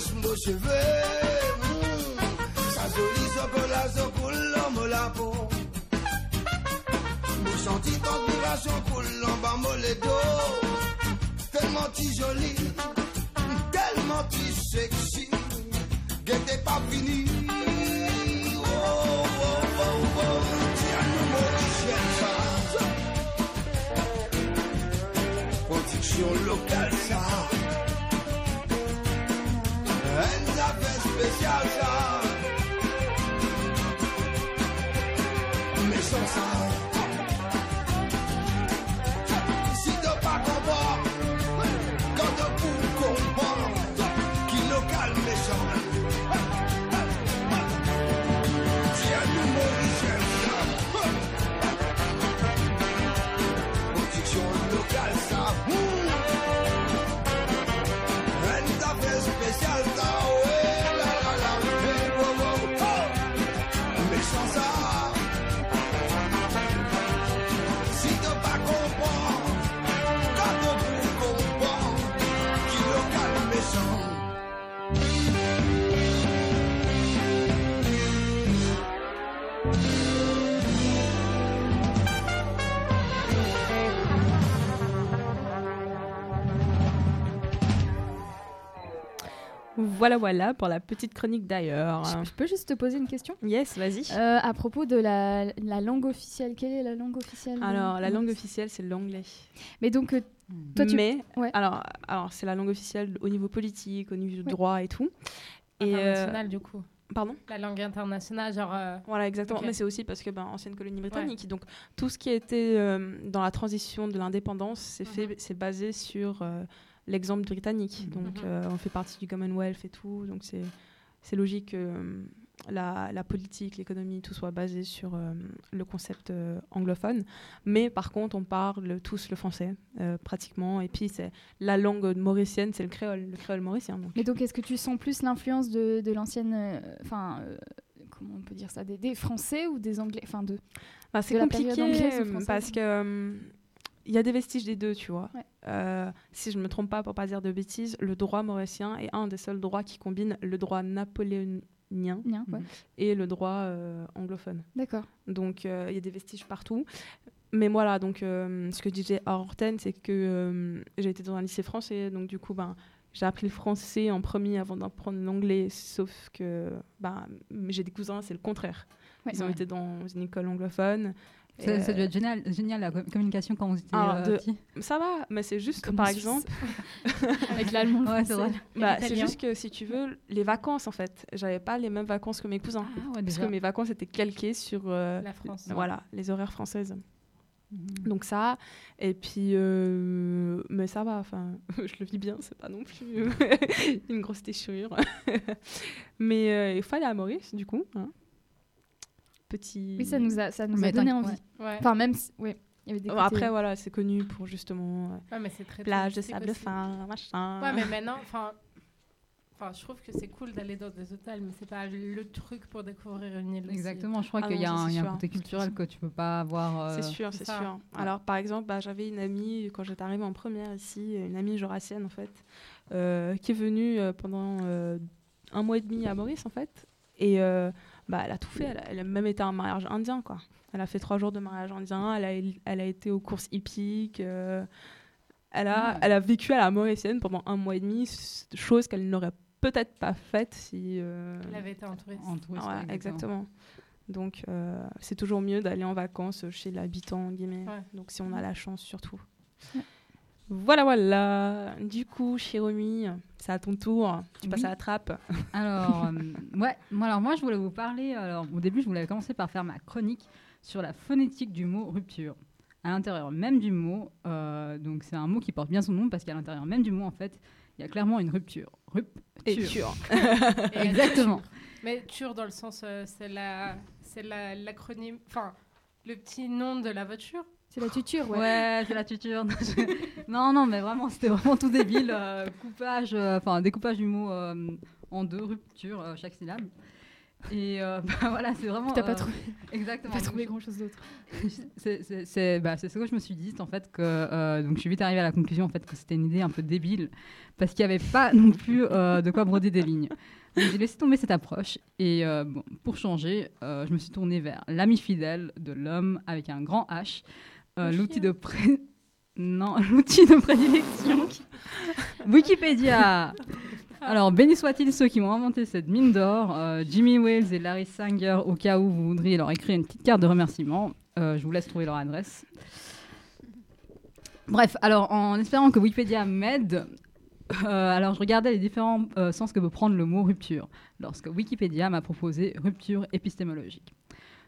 sous nos cheveux. Mm. Sa jolie chocolat, la peau. Mon son coulombe en molédo. Tellement tu jolie, tellement tu sexy, que t'es pas fini. Oh, oh, oh, oh, tiens, nous, mon chien, ça. Production locale, ça. so long. Voilà, voilà pour la petite chronique d'ailleurs. Je, je peux juste te poser une question? Yes, vas-y. Euh, à propos de la, la langue officielle. Quelle est la langue officielle? Alors, la langue officielle, c'est l'anglais. Mais donc, euh, toi, tu... Mais, Ouais. alors, alors c'est la langue officielle au niveau politique, au niveau du droit et tout. Et, euh, International, du coup. pardon? La langue internationale, genre. euh, Voilà, exactement. Mais c'est aussi parce que, ben, ancienne colonie britannique. Donc, tout ce qui a été euh, dans la transition de l'indépendance, c'est Mhm. fait, c'est basé sur euh, l'exemple britannique. Donc, Mhm. euh, on fait partie du Commonwealth et tout. Donc, c'est, logique que euh, la, la politique, l'économie, tout soit basé sur euh, le concept anglophone. Mais par contre, on parle tous le français, pratiquement. Et puis, c'est la langue mauricienne, c'est le créole, le créole mauricien. Donc. Mais donc, est-ce que tu sens plus l'influence de, de l'ancienne. Enfin. comment on peut dire ça des, des Français ou des Anglais Enfin, de. Bah, c'est compliqué parce que euh, il y a des vestiges des deux, tu vois. Ouais. Euh, si je ne me trompe pas, pour pas dire de bêtises, le droit mauricien est un des seuls droits qui combine le droit napoléonien ouais. et le droit euh, anglophone. D'accord. Donc euh, il y a des vestiges partout. Mais voilà, donc euh, ce que disait Horten, c'est que euh, j'ai été dans un lycée français, donc du coup, ben, j'ai appris le français en premier avant d'apprendre l'anglais, sauf que ben, j'ai des cousins, c'est le contraire. Ouais. Ils ont Ouais. été dans une école anglophone. Ça, Et, ça doit être génial, génial la com- communication quand vous étiez Alors, euh, de- petit. Ça va, mais c'est juste que par exemple, Avec l'allemand. le Ouais, c'est bah, juste que si tu veux, les vacances en fait, j'avais pas les mêmes vacances que mes cousins. Ah, ouais, parce que mes vacances étaient calquées sur euh, La France. voilà, les horaires françaises. Mhm. Donc ça, et puis, euh, mais ça va, enfin, je le vis bien, c'est pas non plus euh, une grosse déchirure. mais euh, il fallait à Maurice, du coup. hein. Petit... Oui, ça nous a, ça nous a donné envie. Ouais. Enfin, même si. Ouais. Il y avait des Bon, côtés- Après, voilà, c'est connu pour justement euh, Ouais, mais c'est très plage de sable aussi. fin, machin. Ouais, mais maintenant, enfin. Enfin, je trouve que c'est cool d'aller dans des hôtels, mais c'est pas le truc pour découvrir une île. aussi. Exactement, je crois Ah qu'il y a, un, y a côté culturel que tu peux pas avoir. euh, C'est sûr, c'est sûr. Alors, par exemple, bah, j'avais une amie, quand j'étais arrivée en première ici, une amie jurassienne, en fait, euh, qui est venue euh, pendant euh, un mois et demi à Maurice, en fait. Et euh, bah, elle a tout fait. Elle a, elle a même été à un mariage indien, quoi. Elle a fait trois jours de mariage indien. Elle a, elle a été aux courses hippiques. euh, elle, a, Ah. elle a vécu à la Mauricienne pendant un mois et demi, chose qu'elle n'aurait peut-être pas faite si... euh, Elle avait été en touriste. en touriste, Ouais, ouais, exactement. Donc, euh, c'est toujours mieux d'aller en vacances chez l'habitant, en guillemets. Ouais. Donc, si on a la chance, surtout. Voilà, voilà. Du coup, Chiromi, c'est à ton tour. Tu passes Oui. à la trappe. Alors, euh, ouais, moi, alors moi, je voulais vous parler. Alors, au début, je voulais commencer par faire ma chronique sur la phonétique du mot rupture. À l'intérieur même du mot, euh, donc c'est un mot qui porte bien son nom parce qu'à l'intérieur même du mot, en fait, il y a clairement une rupture. Rupture. Et tur. Et la Exactement. Mais TUR, dans le sens, euh, c'est la, c'est la- l'acronyme, enfin, le petit nom de la voiture. C'est la tuture, ouais. Ouais, c'est la tuture. non, non, mais vraiment, c'était vraiment tout débile. euh, coupage, euh, enfin, découpage du mot euh, en deux, rupture, chaque syllabe. Et bah, voilà, c'est vraiment. T'as pas trouvé, Exactement. pas trouvé grand chose d'autre. c'est bah, ce que je me suis dit en fait que donc je suis vite arrivée à la conclusion en fait que c'était une idée un peu débile parce qu'il n'y avait pas non plus de quoi broder des lignes Donc, J'ai laissé tomber cette approche et euh, bon, pour changer, euh, je me suis tournée vers l'ami fidèle de l'homme avec un grand H, euh, l'outil de pré... non, l'outil de prédilection. Wikipédia. Alors, béni soit-il ceux qui ont inventé cette mine d'or, euh, Jimmy Wales et Larry Sanger, au cas où vous voudriez leur écrire une petite carte de remerciement. Euh, je vous laisse trouver leur adresse. Bref, alors en espérant que Wikipédia m'aide, euh, alors je regardais les différents sens que peut prendre le mot rupture lorsque Wikipédia m'a proposé rupture épistémologique.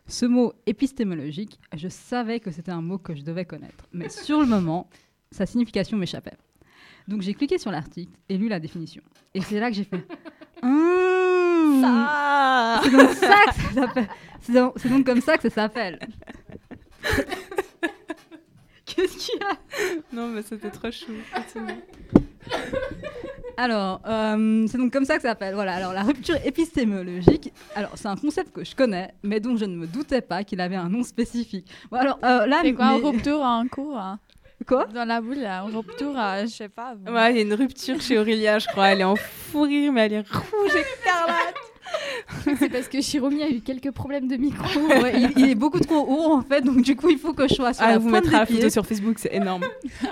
Ce mot épistémologique, je savais que c'était un mot que je devais connaître, mais sur le moment, sa signification m'échappait. Donc j'ai cliqué sur l'article et lu la définition. Et c'est là que j'ai fait. Mmh, C'est donc ça que ça s'appelle. C'est donc, c'est donc comme ça que ça s'appelle. Qu'est-ce qu'il y a? Non, mais c'était trop chou. continue. Alors, euh, c'est donc comme ça que ça s'appelle. Voilà, alors la rupture épistémologique, alors c'est un concept que je connais, mais dont je ne me doutais pas qu'il avait un nom spécifique. Bon, alors euh, là, C'est quoi, mais- un rupture en cours hein Quoi Dans la boule, là, un rupture, euh, je sais pas. bon. Ouais, il y a une rupture chez Aurélia, je crois. Elle est en fou rire, mais elle est rouge écarlate. C'est parce que Shiromi a eu quelques problèmes de micro. Ouais, il, il est beaucoup trop haut en fait, donc du coup il faut que je sois sur Ah, la vous pointe mettra la des photo pieds. sur Facebook, c'est énorme.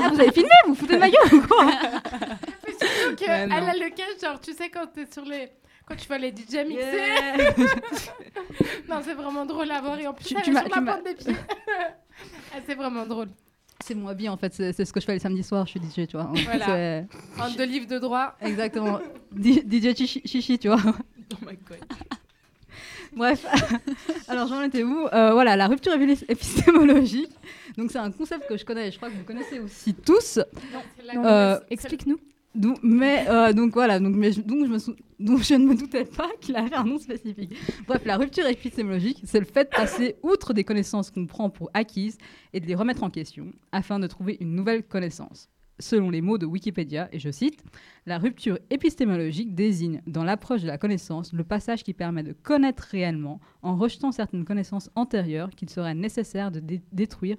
Ah, vous avez filmé Vous foutez de ma gueule ou quoi? Donc, euh, Ouais, elle non. a le cache, genre, tu sais, quand t'es sur les. Quand tu vois les DJ mixer. Yeah. non, c'est vraiment drôle à voir. Et en plus, Tu- elle tu est m'as- sur la pointe des pieds. Ah, c'est vraiment drôle. C'est mon hobby en fait, c'est ce que je fais les samedis soirs, je suis DJ, tu vois. Voilà. En deux livres de droit. Exactement. DJ chichi, chichi, tu vois. Oh my god. Bref, alors j'en étais où? Euh, Voilà, la rupture épi- épistémologique. Donc c'est un concept que je connais, et je crois que vous connaissez aussi tous. C'est la- Non, Euh, Explique-nous. Donc, mais euh, donc voilà, donc, mais donc, je me sou- donc je ne me doutais pas qu'il avait un nom spécifique. Bref, la rupture épistémologique, c'est le fait de passer outre des connaissances qu'on prend pour acquises et de les remettre en question afin de trouver une nouvelle connaissance. Selon les mots de Wikipédia, et je cite, la rupture épistémologique désigne, dans l'approche de la connaissance, le passage qui permet de connaître réellement en rejetant certaines connaissances antérieures qu'il serait nécessaire de dé- détruire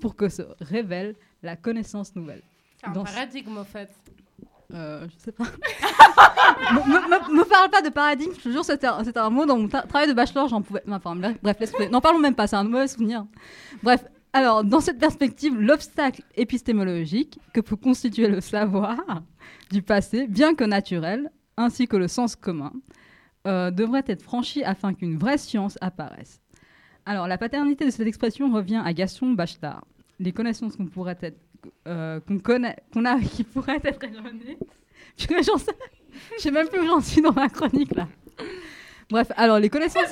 pour que se révèle la connaissance nouvelle. C'est un Dans- paradigme, en fait. Euh, je sais pas. me, me- parle pas de paradigme, je te un, mot dans mon tra- travail de bachelor, j'en pouvais. Enfin, bref. N'en parlons même pas, c'est un mauvais souvenir. Bref, alors, dans cette perspective, l'obstacle épistémologique que peut constituer le savoir du passé, bien que naturel, ainsi que le sens commun, euh, devrait être franchi afin qu'une vraie science apparaisse. Alors, la paternité de cette expression revient à Gaston Bachelard. Les connaissances qu'on pourrait être, euh, qu'on connaît, qu'on a, qui pourraient être erronées. Purée, j'en sais, je sais même plus où j'en suis dans ma chronique là. Bref, alors les connaissances.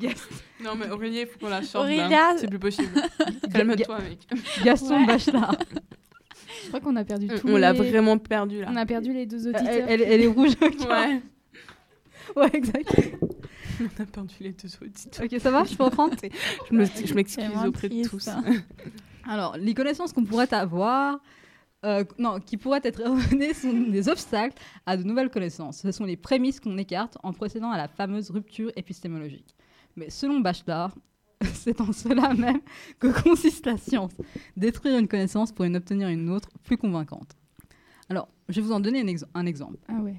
Yes. Non, mais Aurélia, il faut qu'on la sorte. Aurélia-. C'est plus possible. Calme-toi, mec. Gaston Ouais. Bachelard. Je crois qu'on a perdu tout. On l'a vraiment perdu là. On a perdu les deux auditeurs. elle- elle est rouge. ok. Ouais. Ouais, exact. On a perdu les deux auditeurs. Ok, ça va Je peux reprendre Je me- je m'excuse auprès de tous. Alors, les connaissances qu'on pourrait avoir, euh, non, qui pourraient être erronées sont des obstacles à de nouvelles connaissances. Ce sont les prémices qu'on écarte en procédant à la fameuse rupture épistémologique. Mais selon Bachelard, c'est en cela même que consiste la science. Détruire une connaissance pour en obtenir une autre plus convaincante. Alors, je vais vous en donner un, ex- un exemple. Ah ouais.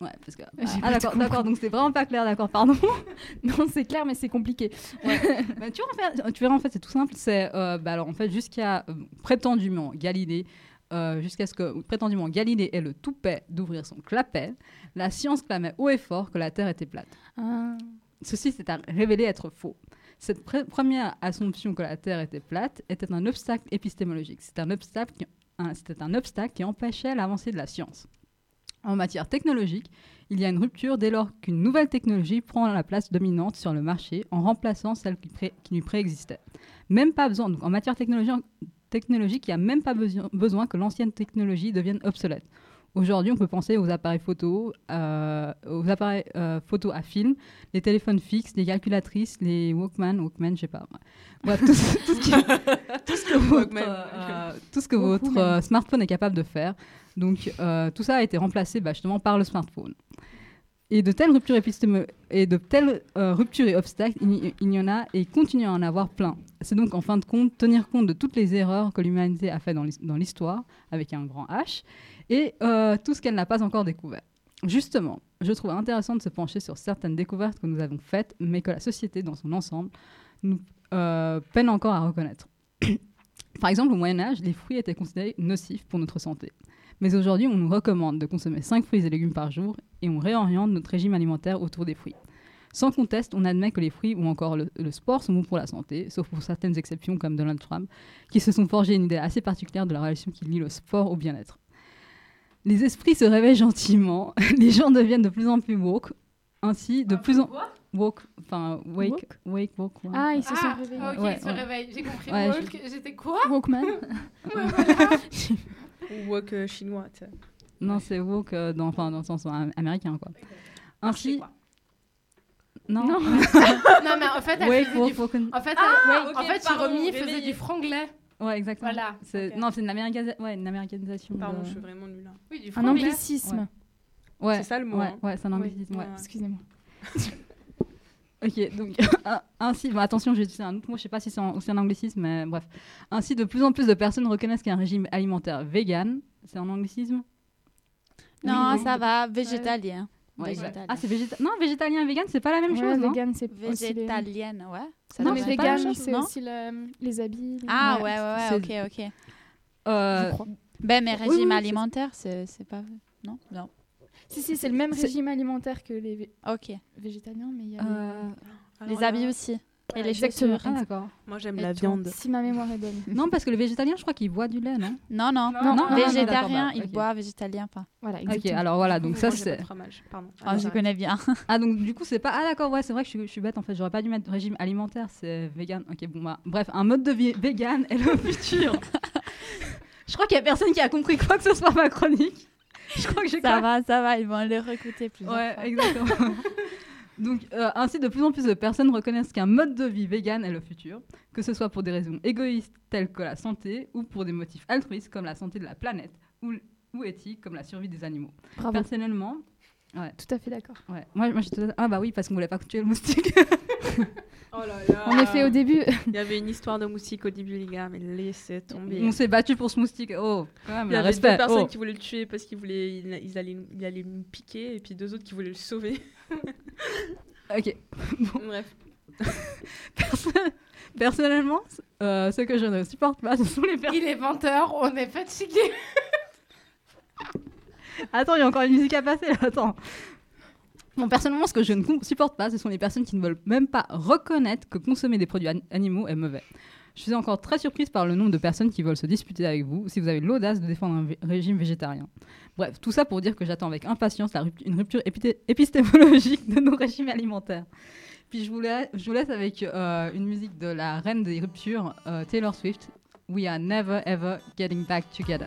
Ouais, parce que... J'ai Ah d'accord, d'accord, donc c'est vraiment pas clair, d'accord, pardon. Non, c'est clair, mais c'est compliqué. Bah, tu, vois, en fait, tu verras, en fait, c'est tout simple. C'est, euh, bah, alors, en fait, jusqu'à euh, prétendument Galilée, euh, jusqu'à ce que prétendument Galilée ait le toupet d'ouvrir son clapet, la science clamait haut et fort que la Terre était plate. Ah. Ceci s'est révélé être faux. Cette première assumption que la Terre était plate était un obstacle épistémologique. C'était un obstacle qui, un- c'était un obstacle qui empêchait l'avancée de la science. En matière technologique, il y a une rupture dès lors qu'une nouvelle technologie prend la place dominante sur le marché en remplaçant celle qui, pré- qui lui préexistait. Même pas besoin, donc en matière technologi- technologique, il n'y a même pas besoin, besoin que l'ancienne technologie devienne obsolète. Aujourd'hui, on peut penser aux appareils photo, euh, aux appareils euh, photo à film, les téléphones fixes, les calculatrices, les Walkman, Walkman, je sais pas. Tout, ce- tout ce qui- tout ce que votre, Walkman. euh, tout ce que votre Walkman. euh, smartphone est capable de faire. Donc, euh, tout ça a été remplacé bah, justement par le smartphone. Et de telles ruptures, euh, et obstacles, il y, en a et il continue à en avoir plein. C'est donc en fin de compte tenir compte de toutes les erreurs que l'humanité a fait dans l'his- dans l'histoire, avec un grand H, et euh, tout ce qu'elle n'a pas encore découvert. Justement, je trouve intéressant de se pencher sur certaines découvertes que nous avons faites, mais que la société dans son ensemble nous peine encore à reconnaître. Par exemple, au Moyen Âge, les fruits étaient considérés nocifs pour notre santé. Mais aujourd'hui, on nous recommande de consommer 5 fruits et légumes par jour et on réoriente notre régime alimentaire autour des fruits. Sans conteste, on admet que les fruits ou encore le, le sport sont bons pour la santé, sauf pour certaines exceptions comme Donald Trump, qui se sont forgés une idée assez particulière de la relation qui lie le sport au bien-être. Les esprits se réveillent gentiment, les gens deviennent de plus en plus woke, ainsi de plus en woke, enfin wake, wake, woke. ouais. Ah, ils se sont Ah, réveillés. ok, Ouais, il se ouais. réveille. J'ai compris. Ouais, woke, J'étais quoi? Walkman. Ouais, voilà. Ou wok euh, chinois, tu sais. Non, c'est woke euh, dans, enfin, dans le sens euh, américain, quoi. Ainsi, non, Non. non, mais en fait, elle faisait woke, du... En fait, Ah, elle- en fait faisait réveillé. du franglais. Ouais, exactement. Voilà. Non, c'est une, américani- ouais, une américanisation. Pardon, de- je suis vraiment nulle. hein. Oui, du Un anglicisme. Ouais, C'est ça le mot, Ouais, hein. ouais, c'est un anglicisme. Ouais. Ouais. Excusez-moi. Ok, donc ainsi, bon, attention, j'ai utilisé un autre mot, je sais pas si c'est un- anglicisme, mais bref. Ainsi, de plus en plus de personnes reconnaissent qu'un régime alimentaire vegan, c'est un anglicisme? Non, Oui, ça va, végétalien. Ouais, Végétalien. Ah, c'est végéta... Non, végétalien et vegan, c'est pas la même Ouais, chose, non? vegan, c'est Végétalienne, ouais. Ça Non, mais vegan, c'est aussi les habits. les- Ah Ouais, ouais, ouais, ok, ok. Euh, je crois. Ben, mais régime oui, alimentaire, c'est c'est pas... Non? Non. Si, si, c'est le même régime alimentaire que les vé- Ok. végétaliens, mais il y a euh, les- Les habits aussi. Et les Exactement. chaussures. Ah, d'accord. Moi, j'aime Et la viande. Si ma mémoire est bonne. Non, parce que le végétalien, je crois qu'il boit du lait, non Non, non. Non, non, Végétarien, d'accord, bah, il ok. boit, végétalien pas. Voilà, Ok, exactement. alors voilà, donc Moi, ça j'ai pas c'est. de fromage. Pardon. Ah, je j'arrête. connais bien. Ah, donc du coup, c'est pas. Ah, d'accord, ouais, c'est vrai que je, suis- je suis bête en fait, j'aurais pas dû mettre régime alimentaire, c'est vegan. Ok, bon, bah, bref, un mode de vie vegan est le futur. je crois qu'il y a personne qui a compris quoi que ce soit ma chronique. Je crois que j'ai Ça va, ça va, ils vont le réécouter plusieurs Ouais, fois. exactement. Donc, euh, ainsi, de plus en plus de personnes reconnaissent qu'un mode de vie vegan est le futur, que ce soit pour des raisons égoïstes telles que la santé, ou pour des motifs altruistes comme la santé de la planète, ou, ou éthiques comme la survie des animaux. Bravo. Personnellement, ouais, Tout à fait d'accord. ouais. Moi, moi j'étais. Ah, bah oui, parce qu'on voulait pas tuer le moustique. Oh là là. En effet, au début, Il y avait une histoire de moustique au début, les gars, mais laissez tomber. On s'est battu pour ce moustique. Oh, quand même, Il y avait respect. deux personnes oh. qui voulaient le tuer parce qu'ils voulaient, ils, ils allaient, il allait me piquer, et puis deux autres qui voulaient le sauver. Ok. Bref. Perso- Personnellement, euh, ce que je ne supporte pas, ce sont les personnes. Il est 20h, on est fatigué. Attends, il y a encore une musique à passer là, attends. Bon, personnellement, ce que je ne supporte pas, ce sont les personnes qui ne veulent même pas reconnaître que consommer des produits an- animaux est mauvais. Je suis encore très surprise par le nombre de personnes qui veulent se disputer avec vous si vous avez l'audace de défendre un régime végétarien. Bref, tout ça pour dire que j'attends avec impatience la une rupture épistémologique de nos régimes alimentaires. Puis je vous, la- je vous laisse avec euh, une musique de la reine des ruptures, euh, Taylor Swift. We are never ever getting back together.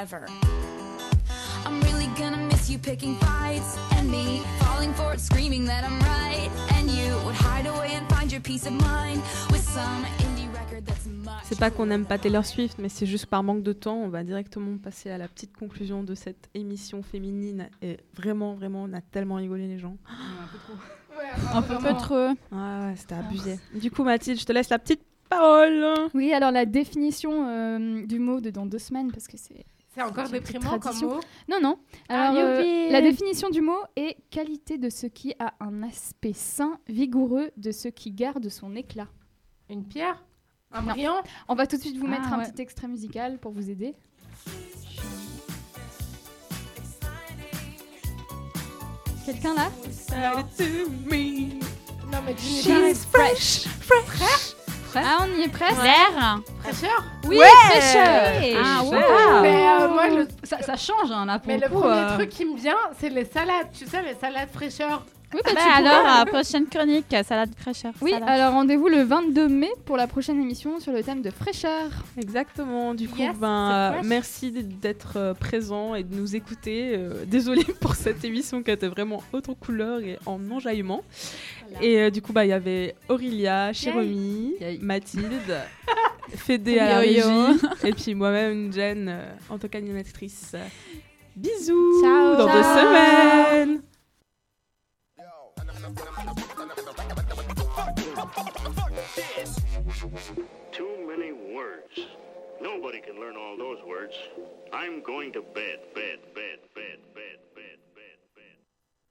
ever. I'm really gonna miss you picking fights and me falling for it, screaming that I'm right. And you would hide away and find your peace of mind with some indie record that's much. C'est pas qu'on n'aime pas Taylor Swift, mais c'est juste par manque de temps. On va directement passer à la petite conclusion de cette émission féminine. Et vraiment, vraiment, on a tellement rigolé les gens. Un peu trop. Ouais, ouais, c'était abusé. Du coup, Mathilde, je te laisse la petite parole. oui, alors la définition euh, du mot de dans deux semaines, parce que c'est C'est encore déprimant comme mot. Non, non. Ah, Alors, euh, la définition du mot est qualité de ce qui a un aspect sain, vigoureux, de ce qui garde son éclat. Une pierre? Un Non. brillant? On va tout de suite vous Ah, mettre un petit extrait musical pour vous aider. Quelqu'un là? Non, mais tu She's fresh. Fresh. Ah, on y est presque. L'air Fraîcheur Oui, Ouais. fraîcheur. Ah, wow. ouais. Mais euh, moi, le, Ça, ça change, hein, là, pour mais le premier euh, truc qui me vient, c'est les salades. Tu sais, les salades fraîcheur. Oui, bah, Bah tu pourras- alors, euh, prochaine chronique, salade fraîcheur. Oui, salade. alors rendez-vous le 22 mai pour la prochaine émission sur le thème de fraîcheur. Exactement. Du coup, Yes, ben, euh, merci d'être euh, présent et de nous écouter. Euh, Désolée pour cette émission qui était vraiment haute en couleur et en enjaillement. Et euh, du coup, bah, il y avait Aurélia, Chiromi, Yay. Mathilde, Fédé à la régie, et puis moi-même, Jen, euh, en tant qu'animatrice. Bisous Ciao. dans deux Ciao. semaines Too many words. Nobody can learn all those words. I'm going to bed, bed, bed.